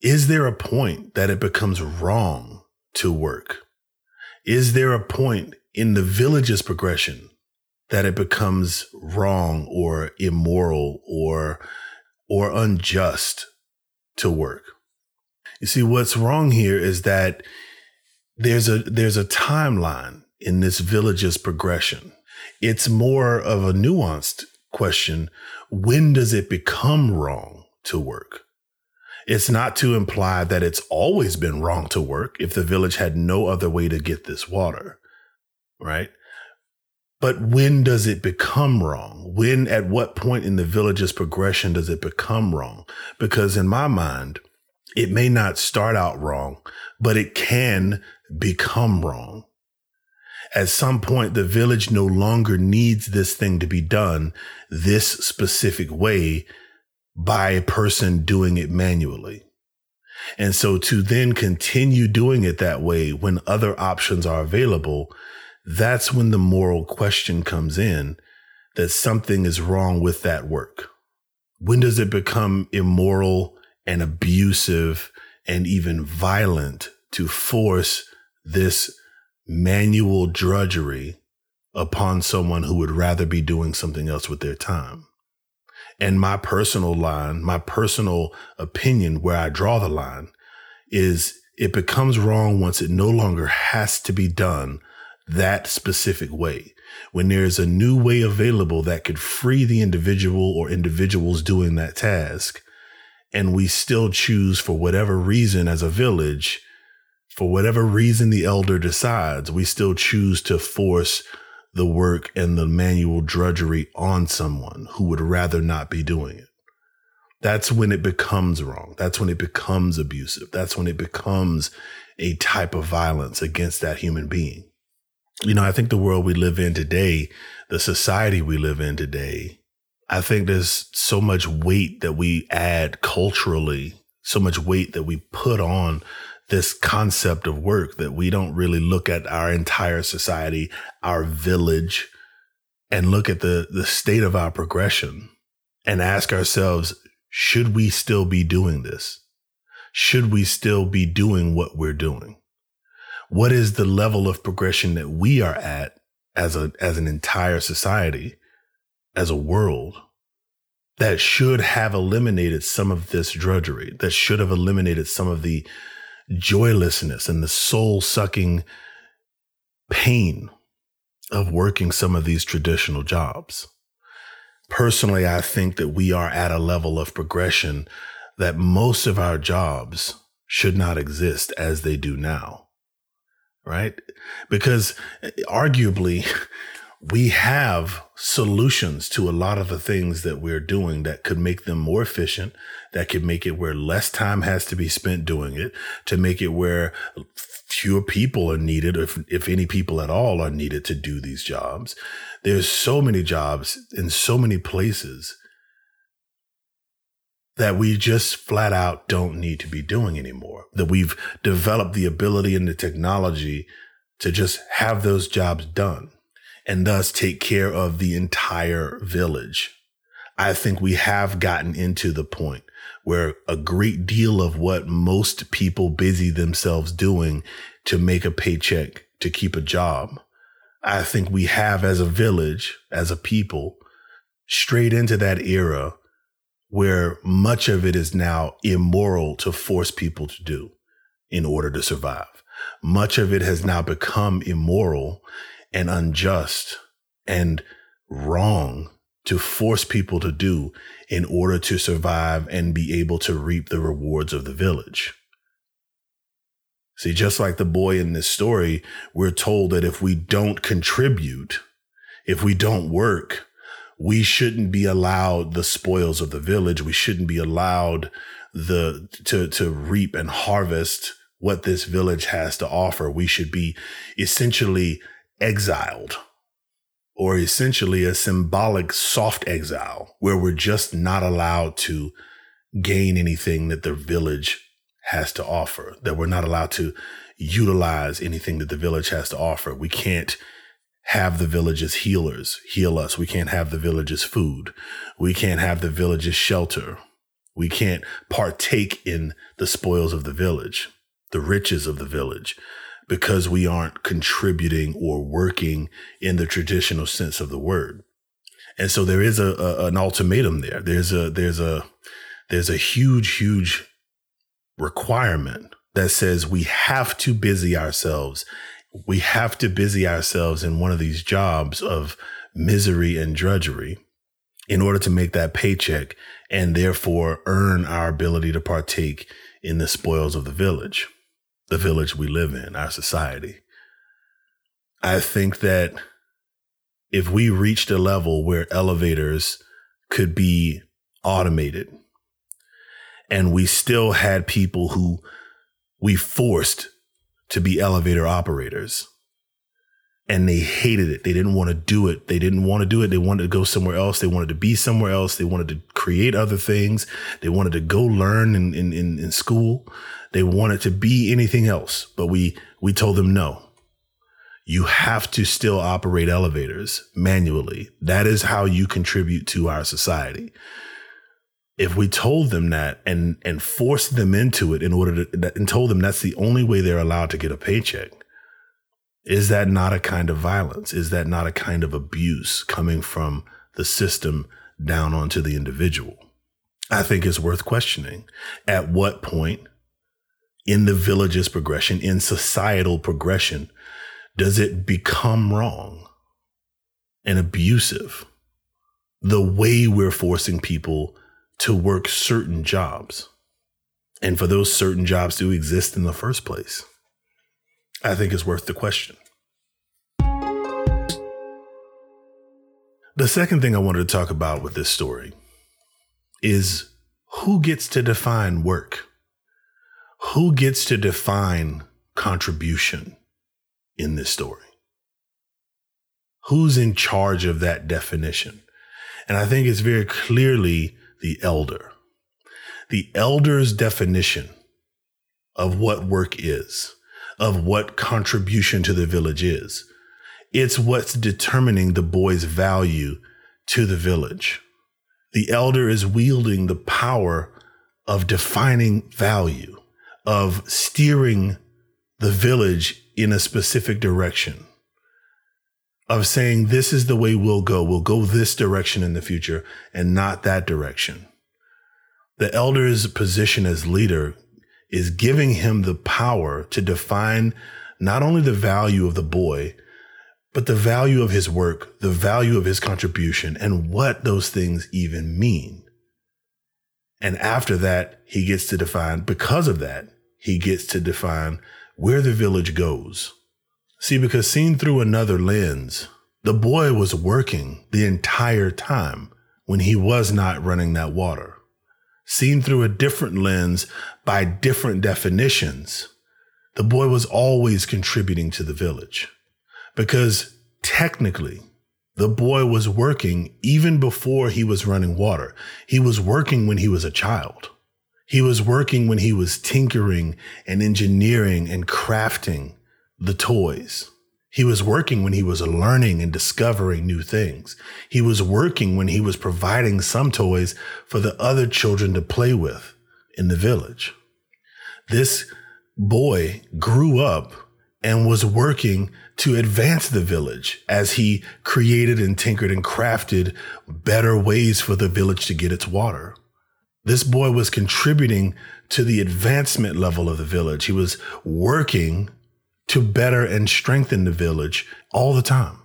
is there a point that it becomes wrong to work? Is there a point in the village's progression that it becomes wrong or immoral or or unjust to work? You see what's wrong here is that there's a there's a timeline in this village's progression. It's more of a nuanced question. When does it become wrong to work? It's not to imply that it's always been wrong to work if the village had no other way to get this water, right? But when does it become wrong? When, at what point in the village's progression does it become wrong? Because in my mind, it may not start out wrong, but it can become wrong. At some point, the village no longer needs this thing to be done this specific way by a person doing it manually. And so to then continue doing it that way when other options are available, that's when the moral question comes in that something is wrong with that work. When does it become immoral and abusive and even violent to force this manual drudgery upon someone who would rather be doing something else with their time? And my personal line, my personal opinion where I draw the line is it becomes wrong once it no longer has to be done that specific way. When there's a new way available that could free the individual or individuals doing that task, and we still choose for whatever reason as a village, for whatever reason the elder decides, we still choose to force the work and the manual drudgery on someone who would rather not be doing it. That's when it becomes wrong. That's when it becomes abusive. That's when it becomes a type of violence against that human being. You know, I think the world we live in today, the society we live in today, I think there's so much weight that we add culturally, so much weight that we put on this concept of work that we don't really look at our entire society, our village, and look at the, the state of our progression and ask ourselves, should we still be doing this? Should we still be doing what we're doing? What is the level of progression that we are at as a, as an entire society, as a world? that should have eliminated some of this drudgery, that should have eliminated some of the joylessness and the soul sucking pain of working some of these traditional jobs. Personally, I think that we are at a level of progression that most of our jobs should not exist as they do now. Right? Because eh, arguably, we have solutions to a lot of the things that we're doing that could make them more efficient, that could make it where less time has to be spent doing it, to make it where fewer people are needed, if, if any people at all are needed to do these jobs. There's so many jobs in so many places that we just flat out don't need to be doing anymore, that we've developed the ability and the technology to just have those jobs done and thus take care of the entire village. I think we have gotten into the point where a great deal of what most people busy themselves doing to make a paycheck, to keep a job, I think we have as a village, as a people, straight into that era where much of it is now immoral to force people to do in order to survive. Much of it has now become immoral and unjust and wrong to force people to do in order to survive and be able to reap the rewards of the village. See, just like the boy in this story, we're told that if we don't contribute, if we don't work, we shouldn't be allowed the spoils of the village. We shouldn't be allowed the to to reap and harvest what this village has to offer. We should be essentially exiled or essentially a symbolic soft exile where we're just not allowed to gain anything that the village has to offer, that we're not allowed to utilize anything that the village has to offer. We can't have the village's healers heal us. We can't have the village's food. We can't have the village's shelter. We can't partake in the spoils of the village, the riches of the village because we aren't contributing or working in the traditional sense of the word. And so there is a, a, an ultimatum there. There's a there's a there's a huge huge requirement that says we have to busy ourselves. We have to busy ourselves in one of these jobs of misery and drudgery in order to make that paycheck and therefore earn our ability to partake in the spoils of the village the village we live in, our society. I think that if we reached a level where elevators could be automated and we still had people who we forced to be elevator operators and they hated it. They didn't want to do it. They didn't want to do it. They wanted to go somewhere else. They wanted to be somewhere else. They wanted to create other things. They wanted to go learn in, in, in, in school. They wanted to be anything else, but we, we told them no. You have to still operate elevators manually. That is how you contribute to our society. If we told them that and, and forced them into it in order to, and told them that's the only way they're allowed to get a paycheck, is that not a kind of violence? Is that not a kind of abuse coming from the system down onto the individual? I think it's worth questioning. At what point in the village's progression, in societal progression, does it become wrong and abusive the way we're forcing people to work certain jobs and for those certain jobs to exist in the first place? I think is worth the question. The second thing I wanted to talk about with this story is who gets to define work? Who gets to define contribution in this story? Who's in charge of that definition? And I think it's very clearly the elder. The elder's definition of what work is, of what contribution to the village is. It's what's determining the boy's value to the village. The elder is wielding the power of defining value, of steering the village in a specific direction, of saying, this is the way we'll go. We'll go this direction in the future and not that direction. The elder's position as leader is giving him the power to define not only the value of the boy, but the value of his work, the value of his contribution, and what those things even mean. And after that, he gets to define, because of that, he gets to define where the village goes. See, because seen through another lens, the boy was working the entire time when he was not running that water. Seen through a different lens by different definitions, the boy was always contributing to the village because technically the boy was working even before he was running water. He was working when he was a child. He was working when he was tinkering and engineering and crafting the toys. He was working when he was learning and discovering new things. He was working when he was providing some toys for the other children to play with in the village. This boy grew up and was working to advance the village as he created and tinkered and crafted better ways for the village to get its water. This boy was contributing to the advancement level of the village. He was working to better and strengthen the village all the time.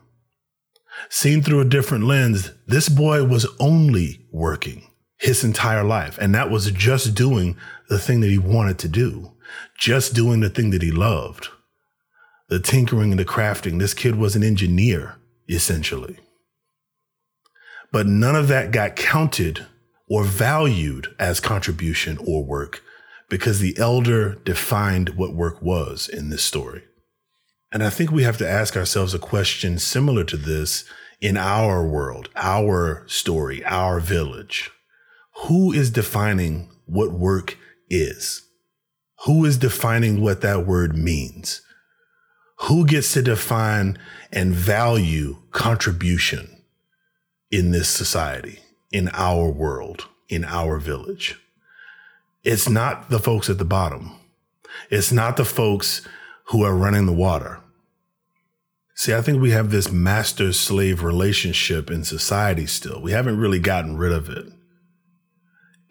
Seen through a different lens, this boy was only working his entire life. And that was just doing the thing that he wanted to do, just doing the thing that he loved. The tinkering and the crafting. This kid was an engineer, essentially. But none of that got counted or valued as contribution or work because the elder defined what work was in this story. And I think we have to ask ourselves a question similar to this in our world, our story, our village. Who is defining what work is? Who is defining what that word means? Who gets to define and value contribution in this society? in our world, in our village. It's not the folks at the bottom. It's not the folks who are running the water. See, I think we have this master slave relationship in society still. We haven't really gotten rid of it.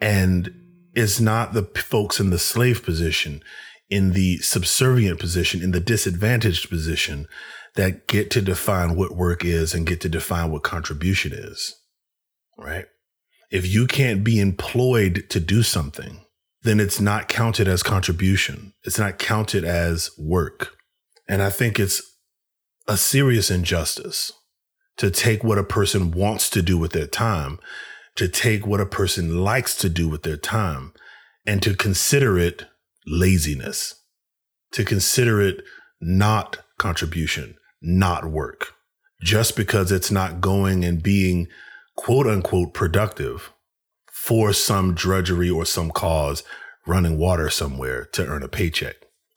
And it's not the folks in the slave position, in the subservient position, in the disadvantaged position that get to define what work is and get to define what contribution is right? If you can't be employed to do something, then it's not counted as contribution. It's not counted as work. And I think it's a serious injustice to take what a person wants to do with their time, to take what a person likes to do with their time, and to consider it laziness, to consider it not contribution, not work, just because it's not going and being quote unquote productive for some drudgery or some cause running water somewhere to earn a paycheck.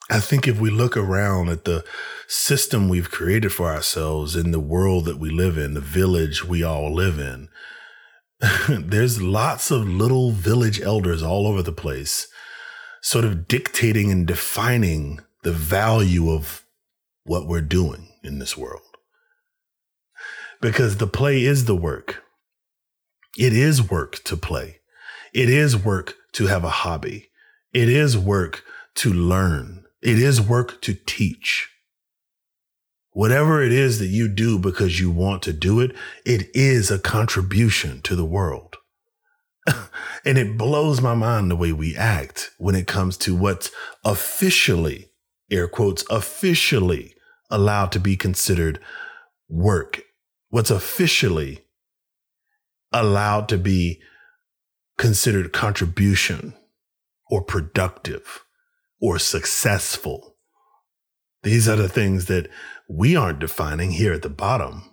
I think if we look around at the system we've created for ourselves in the world that we live in, the village we all live in, there's lots of little village elders all over the place, sort of dictating and defining the value of what we're doing in this world. Because the play is the work. It is work to play. It is work to have a hobby. It is work to learn. It is work to teach. Whatever it is that you do because you want to do it, it is a contribution to the world. and it blows my mind the way we act when it comes to what's officially, air quotes, officially allowed to be considered work. What's officially allowed to be considered contribution or productive or successful. These are the things that we aren't defining here at the bottom.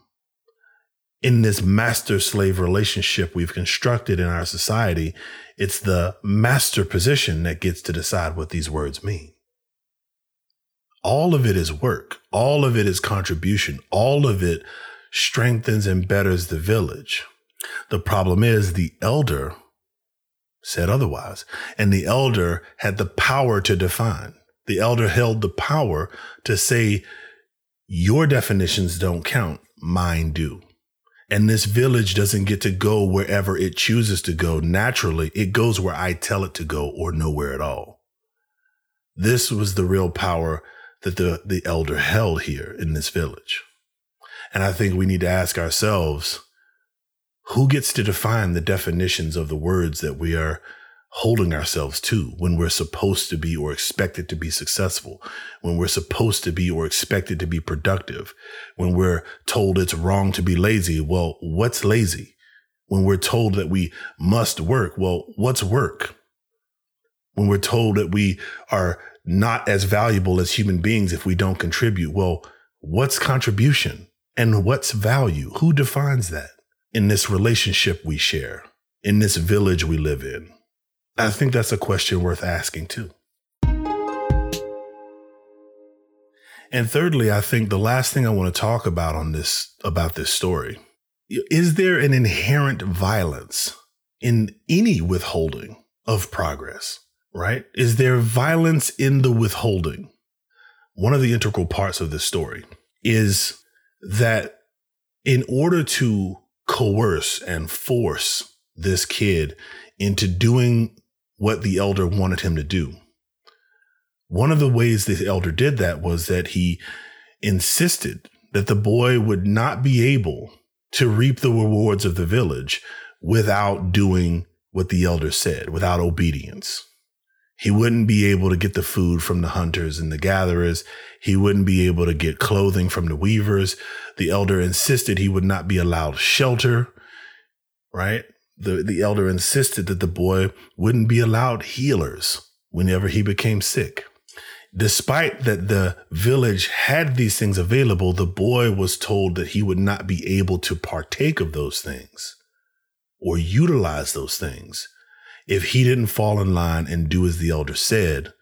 In this master slave relationship we've constructed in our society, it's the master position that gets to decide what these words mean. All of it is work. All of it is contribution. All of it strengthens and betters the village. The problem is the elder said otherwise, and the elder had the power to define. The elder held the power to say, your definitions don't count, mine do. And this village doesn't get to go wherever it chooses to go naturally. It goes where I tell it to go or nowhere at all. This was the real power that the, the elder held here in this village. And I think we need to ask ourselves, who gets to define the definitions of the words that we are holding ourselves to when we're supposed to be or expected to be successful, when we're supposed to be or expected to be productive, when we're told it's wrong to be lazy. Well, what's lazy? When we're told that we must work, well, what's work? When we're told that we are not as valuable as human beings if we don't contribute, well, what's contribution and what's value? Who defines that in this relationship we share, in this village we live in? I think that's a question worth asking too. And thirdly, I think the last thing I want to talk about on this about this story is there an inherent violence in any withholding of progress, right? Is there violence in the withholding? One of the integral parts of this story is that in order to coerce and force this kid into doing what the elder wanted him to do. One of the ways the elder did that was that he insisted that the boy would not be able to reap the rewards of the village without doing what the elder said, without obedience. He wouldn't be able to get the food from the hunters and the gatherers. He wouldn't be able to get clothing from the weavers. The elder insisted he would not be allowed shelter, right? the, the elder insisted that the boy wouldn't be allowed healers whenever he became sick. Despite that the village had these things available, the boy was told that he would not be able to partake of those things or utilize those things if he didn't fall in line and do as the elder said,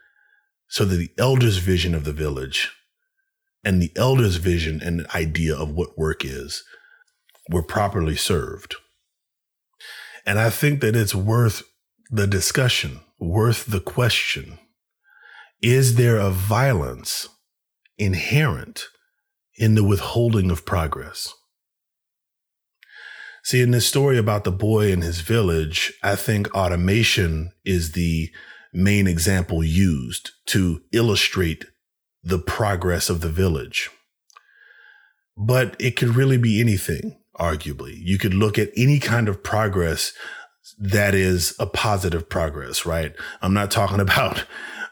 so that the elder's vision of the village and the elder's vision and idea of what work is were properly served. And I think that it's worth the discussion, worth the question. Is there a violence inherent in the withholding of progress? See, in this story about the boy in his village, I think automation is the main example used to illustrate the progress of the village. But it could really be anything arguably. You could look at any kind of progress that is a positive progress, right? I'm not talking about,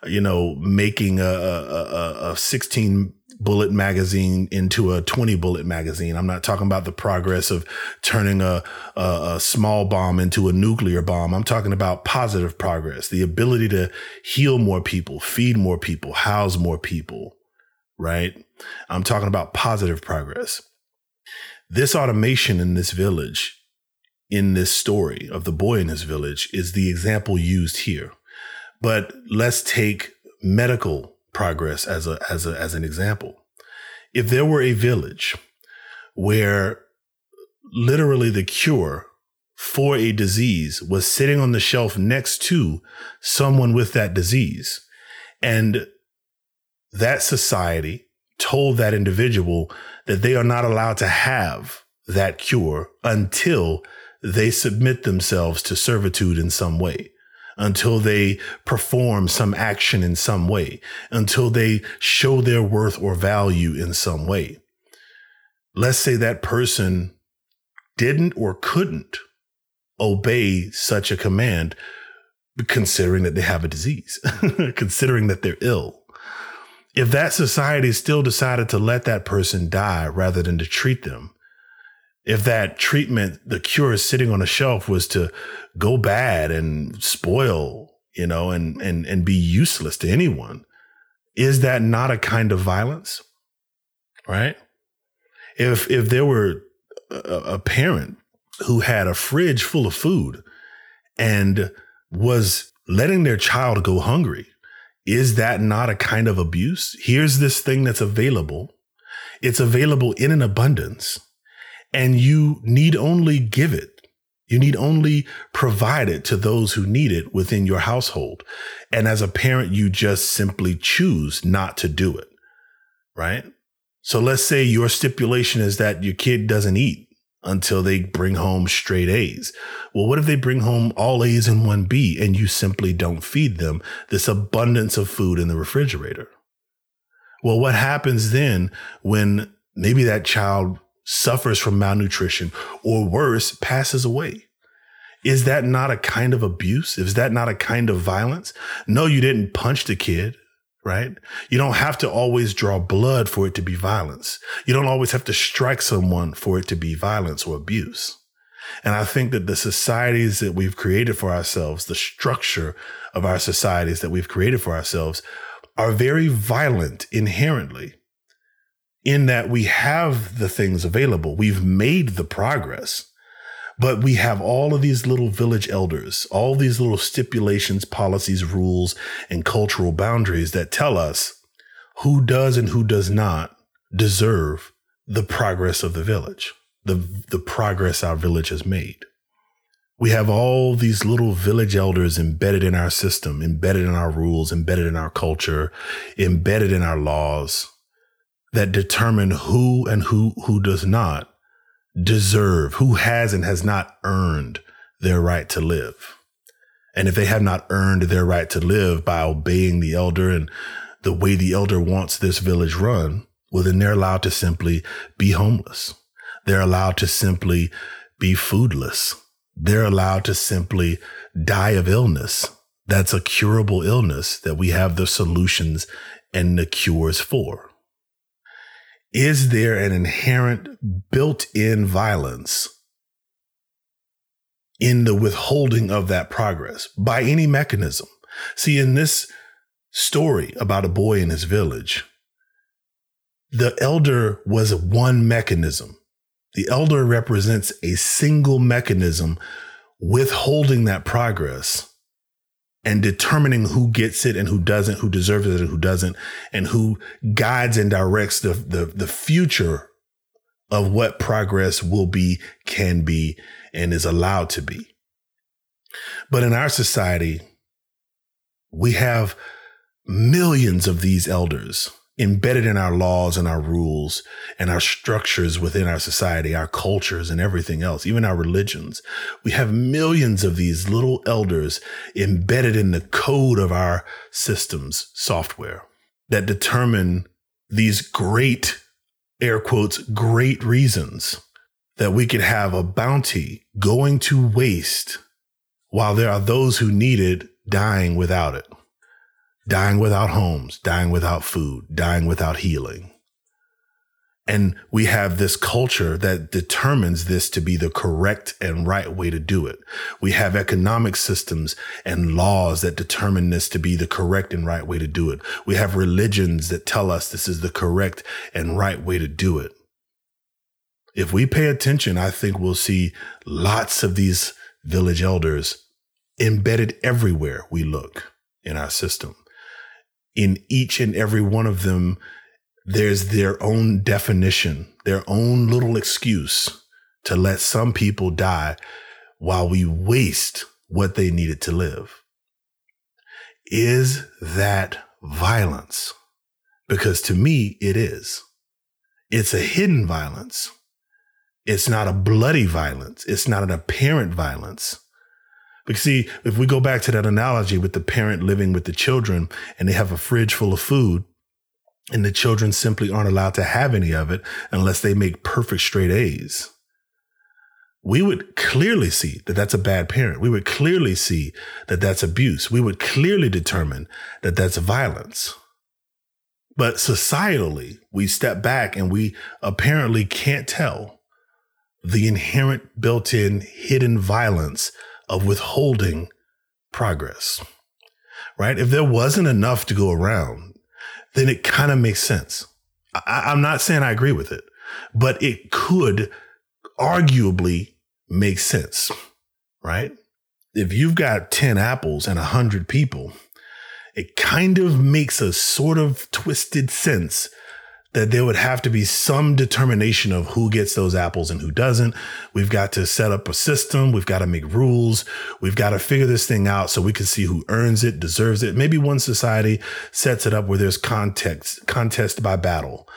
you know, making a, a, a 16 bullet magazine into a 20 bullet magazine. I'm not talking about the progress of turning a, a, a, small bomb into a nuclear bomb. I'm talking about positive progress, the ability to heal more people, feed more people, house more people, right? I'm talking about positive progress. This automation in this village, in this story of the boy in this village, is the example used here. But let's take medical progress as a as a as an example. If there were a village where literally the cure for a disease was sitting on the shelf next to someone with that disease, and that society told that individual that they are not allowed to have that cure until they submit themselves to servitude in some way, until they perform some action in some way, until they show their worth or value in some way. Let's say that person didn't or couldn't obey such a command, considering that they have a disease, considering that they're ill if that society still decided to let that person die rather than to treat them, If that treatment, the cure is sitting on a shelf was to go bad and spoil, you know, and, and, and be useless to anyone, is that not a kind of violence? Right? If, if there were a, a parent who had a fridge full of food and was letting their child go hungry, is that not a kind of abuse? Here's this thing that's available. It's available in an abundance and you need only give it. You need only provide it to those who need it within your household. And as a parent, you just simply choose not to do it. Right. So let's say your stipulation is that your kid doesn't eat until they bring home straight A's. Well, what if they bring home all A's and one B and you simply don't feed them this abundance of food in the refrigerator? Well, what happens then when maybe that child suffers from malnutrition or worse, passes away? Is that not a kind of abuse? Is that not a kind of violence? No, you didn't punch the kid right? You don't have to always draw blood for it to be violence. You don't always have to strike someone for it to be violence or abuse. And I think that the societies that we've created for ourselves, the structure of our societies that we've created for ourselves are very violent inherently in that we have the things available. We've made the progress. But we have all of these little village elders, all these little stipulations, policies, rules, and cultural boundaries that tell us who does and who does not deserve the progress of the village, the, the progress our village has made. We have all these little village elders embedded in our system, embedded in our rules, embedded in our culture, embedded in our laws that determine who and who, who does not deserve, who has and has not earned their right to live. And if they have not earned their right to live by obeying the elder and the way the elder wants this village run, well, then they're allowed to simply be homeless. They're allowed to simply be foodless. They're allowed to simply die of illness. That's a curable illness that we have the solutions and the cures for is there an inherent built in violence in the withholding of that progress by any mechanism? See, in this story about a boy in his village, the elder was one mechanism. The elder represents a single mechanism withholding that progress and determining who gets it and who doesn't, who deserves it and who doesn't, and who guides and directs the, the, the future of what progress will be, can be, and is allowed to be. But in our society, we have millions of these elders embedded in our laws and our rules and our structures within our society, our cultures and everything else, even our religions. We have millions of these little elders embedded in the code of our systems software that determine these great, air quotes, great reasons that we could have a bounty going to waste while there are those who need it dying without it dying without homes, dying without food, dying without healing. And we have this culture that determines this to be the correct and right way to do it. We have economic systems and laws that determine this to be the correct and right way to do it. We have religions that tell us this is the correct and right way to do it. If we pay attention, I think we'll see lots of these village elders embedded everywhere we look in our system in each and every one of them, there's their own definition, their own little excuse to let some people die while we waste what they needed to live. Is that violence? Because to me, it is. It's a hidden violence. It's not a bloody violence. It's not an apparent violence. Because see, if we go back to that analogy with the parent living with the children and they have a fridge full of food and the children simply aren't allowed to have any of it unless they make perfect straight A's. We would clearly see that that's a bad parent. We would clearly see that that's abuse. We would clearly determine that that's violence. But societally, we step back and we apparently can't tell the inherent built in hidden violence of withholding progress, right? If there wasn't enough to go around, then it kind of makes sense. I, I'm not saying I agree with it, but it could arguably make sense, right? If you've got 10 apples and 100 people, it kind of makes a sort of twisted sense that there would have to be some determination of who gets those apples and who doesn't. We've got to set up a system. We've got to make rules. We've got to figure this thing out so we can see who earns it, deserves it. Maybe one society sets it up where there's context, contest by battle,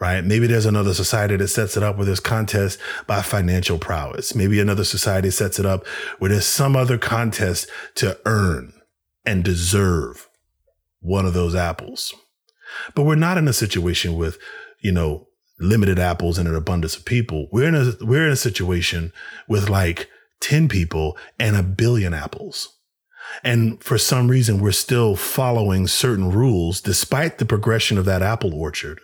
right? Maybe there's another society that sets it up where there's contest by financial prowess. Maybe another society sets it up where there's some other contest to earn and deserve one of those apples. But we're not in a situation with, you know, limited apples and an abundance of people. We're in a we're in a situation with like 10 people and a billion apples. And for some reason, we're still following certain rules despite the progression of that apple orchard.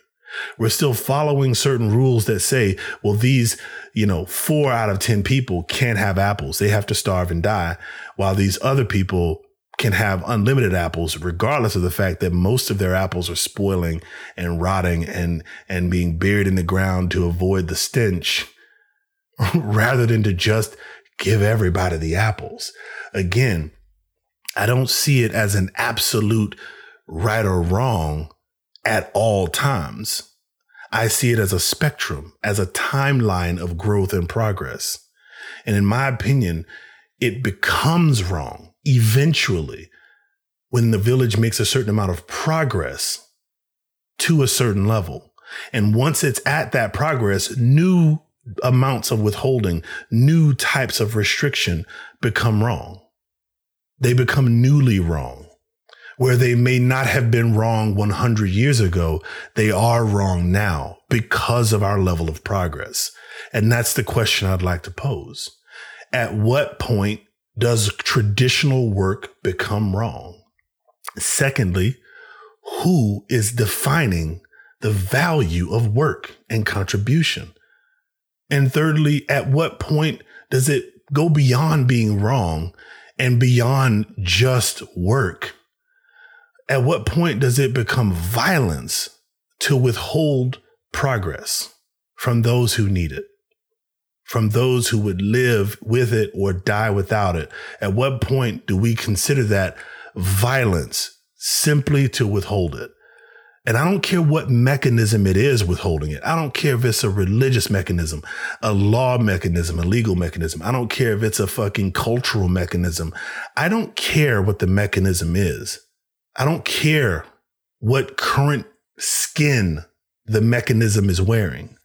We're still following certain rules that say, well, these, you know, four out of 10 people can't have apples. They have to starve and die, while these other people can have unlimited apples, regardless of the fact that most of their apples are spoiling and rotting and, and being buried in the ground to avoid the stench rather than to just give everybody the apples. Again, I don't see it as an absolute right or wrong at all times. I see it as a spectrum, as a timeline of growth and progress. And in my opinion, it becomes wrong eventually, when the village makes a certain amount of progress to a certain level. And once it's at that progress, new amounts of withholding, new types of restriction become wrong. They become newly wrong. Where they may not have been wrong 100 years ago, they are wrong now because of our level of progress. And that's the question I'd like to pose. At what point does traditional work become wrong? Secondly, who is defining the value of work and contribution? And thirdly, at what point does it go beyond being wrong and beyond just work? At what point does it become violence to withhold progress from those who need it? From those who would live with it or die without it? At what point do we consider that violence simply to withhold it? And I don't care what mechanism it is withholding it. I don't care if it's a religious mechanism, a law mechanism, a legal mechanism. I don't care if it's a fucking cultural mechanism. I don't care what the mechanism is. I don't care what current skin the mechanism is wearing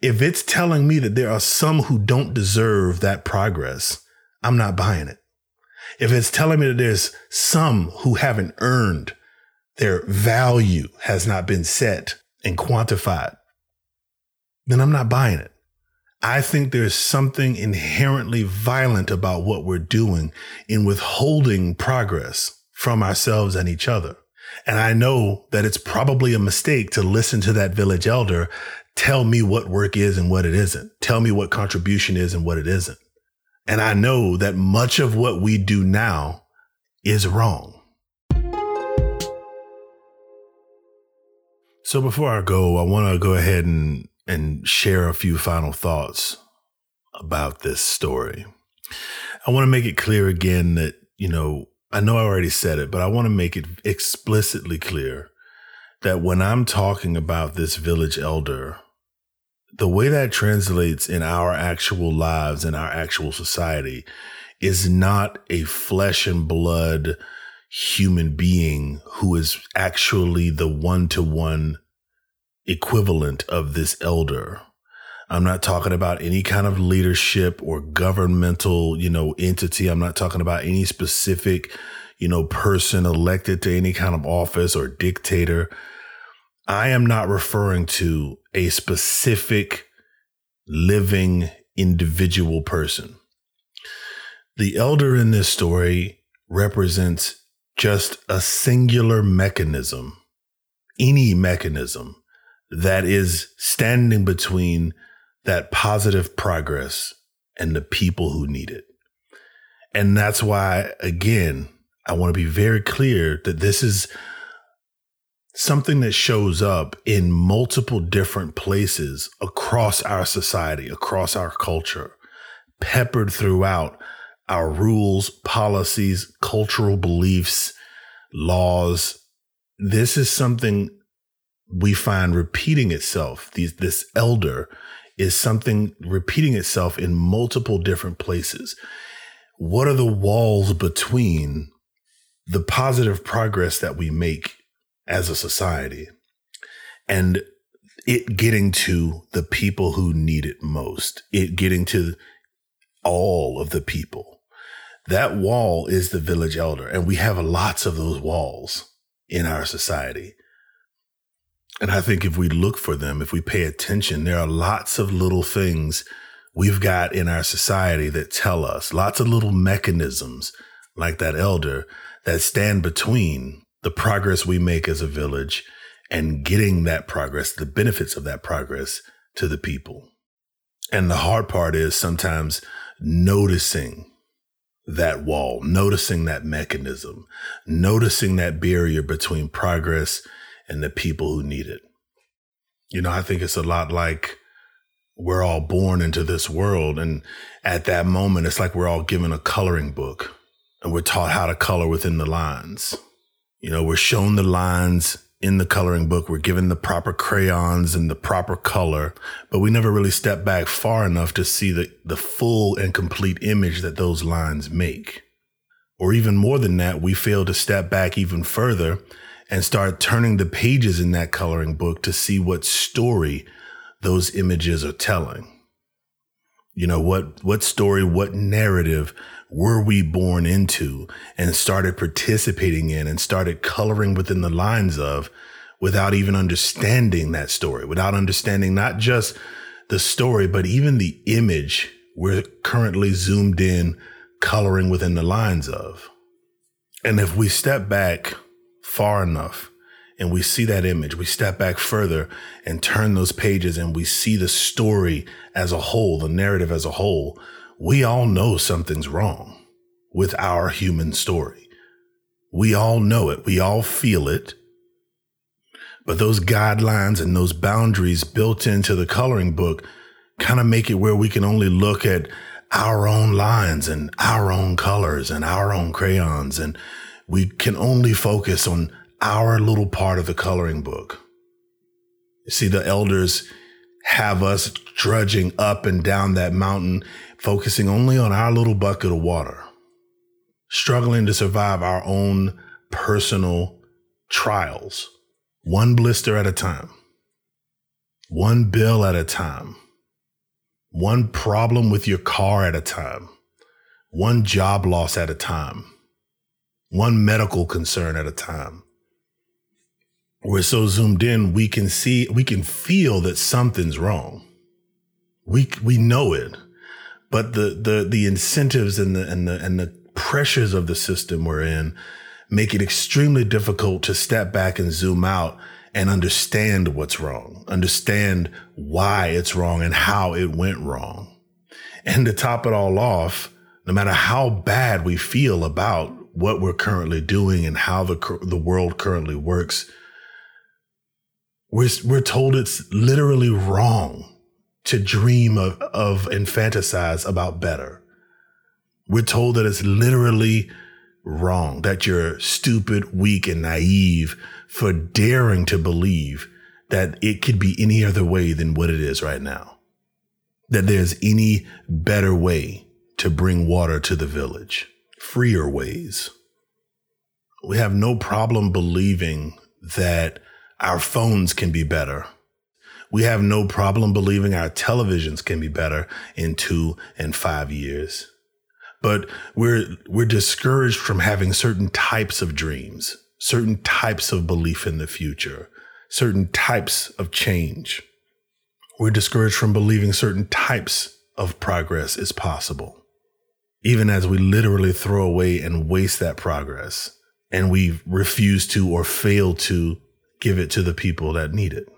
if it's telling me that there are some who don't deserve that progress, I'm not buying it. If it's telling me that there's some who haven't earned their value has not been set and quantified, then I'm not buying it. I think there's something inherently violent about what we're doing in withholding progress from ourselves and each other. And I know that it's probably a mistake to listen to that village elder tell me what work is and what it isn't. Tell me what contribution is and what it isn't. And I know that much of what we do now is wrong. So before I go, I want to go ahead and, and share a few final thoughts about this story. I want to make it clear again that, you know, I know I already said it, but I want to make it explicitly clear that when I'm talking about this village elder, the way that translates in our actual lives in our actual society is not a flesh and blood human being who is actually the one to one equivalent of this elder. I'm not talking about any kind of leadership or governmental, you know, entity. I'm not talking about any specific, you know, person elected to any kind of office or dictator. I am not referring to a specific living individual person. The elder in this story represents just a singular mechanism, any mechanism that is standing between that positive progress and the people who need it. And that's why, again, I want to be very clear that this is something that shows up in multiple different places across our society, across our culture, peppered throughout our rules, policies, cultural beliefs, laws. This is something we find repeating itself. These, this elder is something repeating itself in multiple different places. What are the walls between the positive progress that we make as a society and it getting to the people who need it most, it getting to all of the people. That wall is the village elder, and we have lots of those walls in our society. And I think if we look for them, if we pay attention, there are lots of little things we've got in our society that tell us, lots of little mechanisms like that elder that stand between the progress we make as a village and getting that progress, the benefits of that progress to the people. And the hard part is sometimes noticing that wall, noticing that mechanism, noticing that barrier between progress and the people who need it. You know, I think it's a lot like we're all born into this world. And at that moment, it's like we're all given a coloring book and we're taught how to color within the lines. You know, we're shown the lines in the coloring book. We're given the proper crayons and the proper color, but we never really step back far enough to see the, the full and complete image that those lines make. Or even more than that, we fail to step back even further and start turning the pages in that coloring book to see what story those images are telling. You know, what, what story, what narrative were we born into and started participating in and started coloring within the lines of without even understanding that story, without understanding not just the story, but even the image we're currently zoomed in coloring within the lines of. And if we step back far enough and we see that image, we step back further and turn those pages and we see the story as a whole, the narrative as a whole, we all know something's wrong with our human story. We all know it. We all feel it. But those guidelines and those boundaries built into the coloring book kind of make it where we can only look at our own lines and our own colors and our own crayons. And we can only focus on our little part of the coloring book. You see, the elders have us drudging up and down that mountain focusing only on our little bucket of water, struggling to survive our own personal trials, one blister at a time, one bill at a time, one problem with your car at a time, one job loss at a time, one medical concern at a time. We're so zoomed in, we can see, we can feel that something's wrong. We, we know it but the the the incentives and the and the and the pressures of the system we're in make it extremely difficult to step back and zoom out and understand what's wrong, understand why it's wrong and how it went wrong. And to top it all off, no matter how bad we feel about what we're currently doing and how the the world currently works, we're we're told it's literally wrong to dream of, of and fantasize about better. We're told that it's literally wrong, that you're stupid, weak, and naive for daring to believe that it could be any other way than what it is right now. That there's any better way to bring water to the village, freer ways. We have no problem believing that our phones can be better we have no problem believing our televisions can be better in two and five years. But we're, we're discouraged from having certain types of dreams, certain types of belief in the future, certain types of change. We're discouraged from believing certain types of progress is possible, even as we literally throw away and waste that progress and we refuse to or fail to give it to the people that need it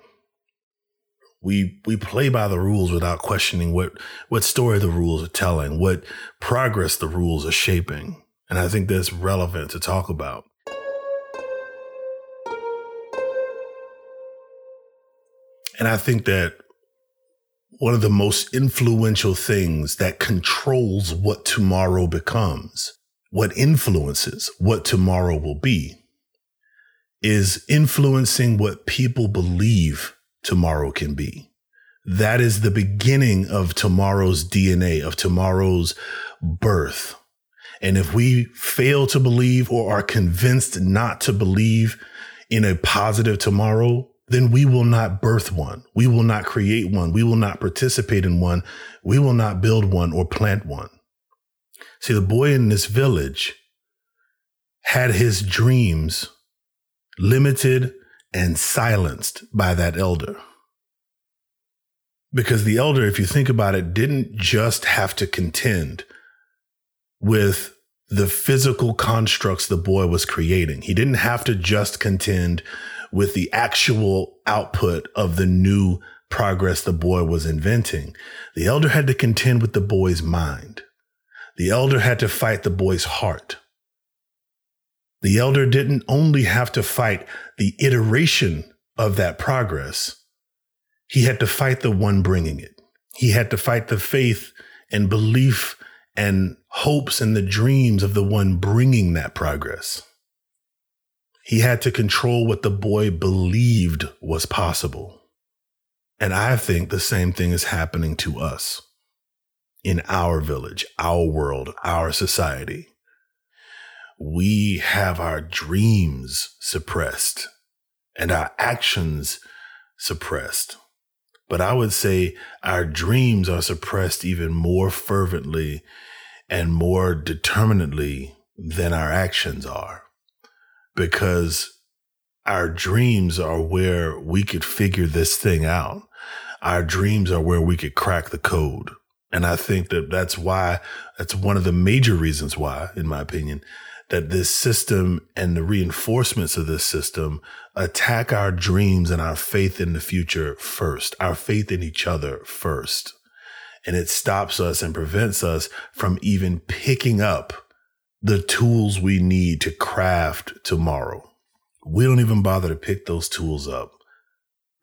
We we play by the rules without questioning what what story the rules are telling, what progress the rules are shaping. And I think that's relevant to talk about. And I think that one of the most influential things that controls what tomorrow becomes, what influences what tomorrow will be, is influencing what people believe tomorrow can be. That is the beginning of tomorrow's DNA, of tomorrow's birth. And if we fail to believe or are convinced not to believe in a positive tomorrow, then we will not birth one. We will not create one. We will not participate in one. We will not build one or plant one. See, the boy in this village had his dreams limited and silenced by that elder. Because the elder, if you think about it, didn't just have to contend with the physical constructs the boy was creating. He didn't have to just contend with the actual output of the new progress the boy was inventing. The elder had to contend with the boy's mind. The elder had to fight the boy's heart. The elder didn't only have to fight the iteration of that progress, he had to fight the one bringing it. He had to fight the faith and belief and hopes and the dreams of the one bringing that progress. He had to control what the boy believed was possible. And I think the same thing is happening to us in our village, our world, our society we have our dreams suppressed and our actions suppressed. But I would say our dreams are suppressed even more fervently and more determinedly than our actions are. Because our dreams are where we could figure this thing out. Our dreams are where we could crack the code. And I think that that's why, that's one of the major reasons why, in my opinion, that this system and the reinforcements of this system attack our dreams and our faith in the future first, our faith in each other first. And it stops us and prevents us from even picking up the tools we need to craft tomorrow. We don't even bother to pick those tools up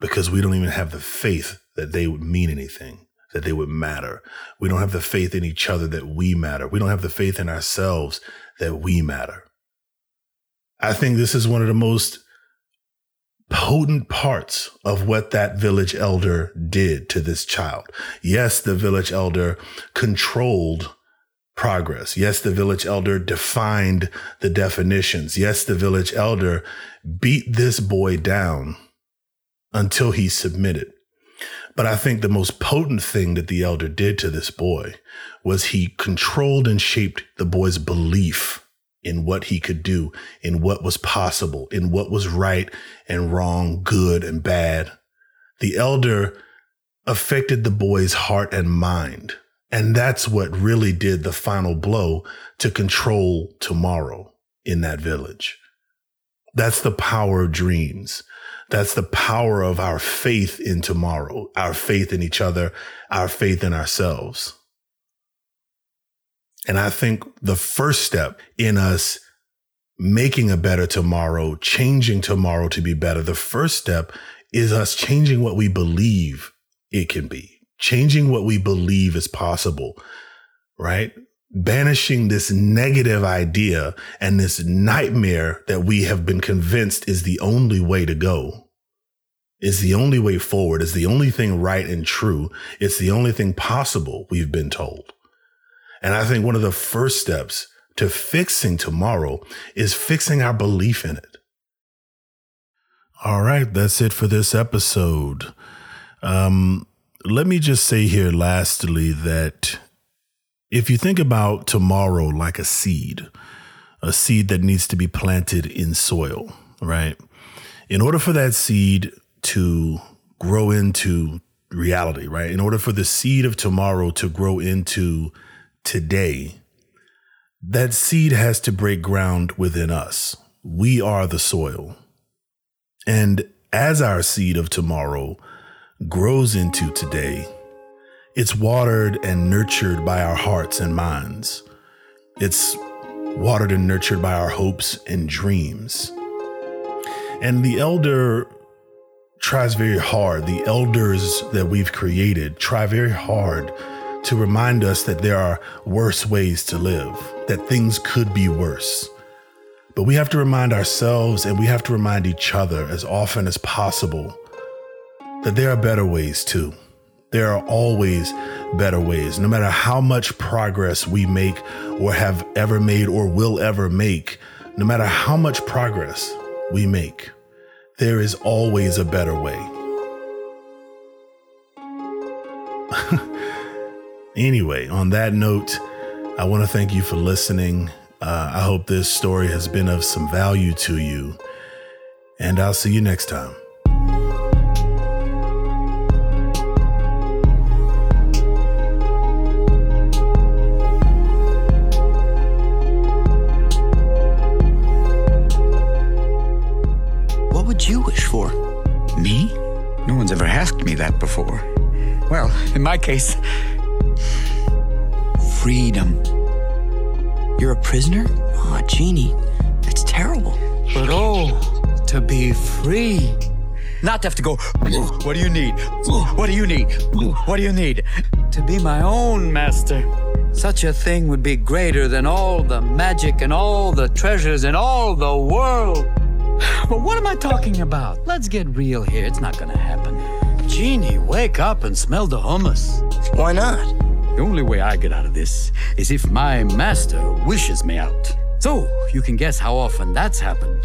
because we don't even have the faith that they would mean anything, that they would matter. We don't have the faith in each other that we matter. We don't have the faith in ourselves that we matter. I think this is one of the most potent parts of what that village elder did to this child. Yes, the village elder controlled progress. Yes, the village elder defined the definitions. Yes, the village elder beat this boy down until he submitted. But I think the most potent thing that the elder did to this boy was he controlled and shaped the boy's belief in what he could do, in what was possible, in what was right and wrong, good and bad. The elder affected the boy's heart and mind. And that's what really did the final blow to control tomorrow in that village. That's the power of dreams. That's the power of our faith in tomorrow, our faith in each other, our faith in ourselves. And I think the first step in us making a better tomorrow, changing tomorrow to be better, the first step is us changing what we believe it can be, changing what we believe is possible, right? Banishing this negative idea and this nightmare that we have been convinced is the only way to go is the only way forward, is the only thing right and true. It's the only thing possible, we've been told. And I think one of the first steps to fixing tomorrow is fixing our belief in it. All right, that's it for this episode. Um, let me just say here, lastly, that if you think about tomorrow like a seed, a seed that needs to be planted in soil, right? In order for that seed to grow into reality, right? In order for the seed of tomorrow to grow into today, that seed has to break ground within us. We are the soil. And as our seed of tomorrow grows into today. It's watered and nurtured by our hearts and minds. It's watered and nurtured by our hopes and dreams. And the elder tries very hard, the elders that we've created try very hard to remind us that there are worse ways to live, that things could be worse. But we have to remind ourselves and we have to remind each other as often as possible that there are better ways too. There are always better ways. No matter how much progress we make or have ever made or will ever make, no matter how much progress we make, there is always a better way. anyway, on that note, I want to thank you for listening. Uh, I hope this story has been of some value to you, and I'll see you next time. You wish for? Me? No one's ever asked me that before. Well, in my case, freedom. You're a prisoner? Oh, Genie, that's terrible. But oh, to be free. Not to have to go, what do you need? What do you need? What do you need? To be my own master. Such a thing would be greater than all the magic and all the treasures in all the world. But what am I talking about? Let's get real here. It's not gonna happen. Genie, wake up and smell the hummus. Why not? The only way I get out of this is if my master wishes me out. So, you can guess how often that's happened.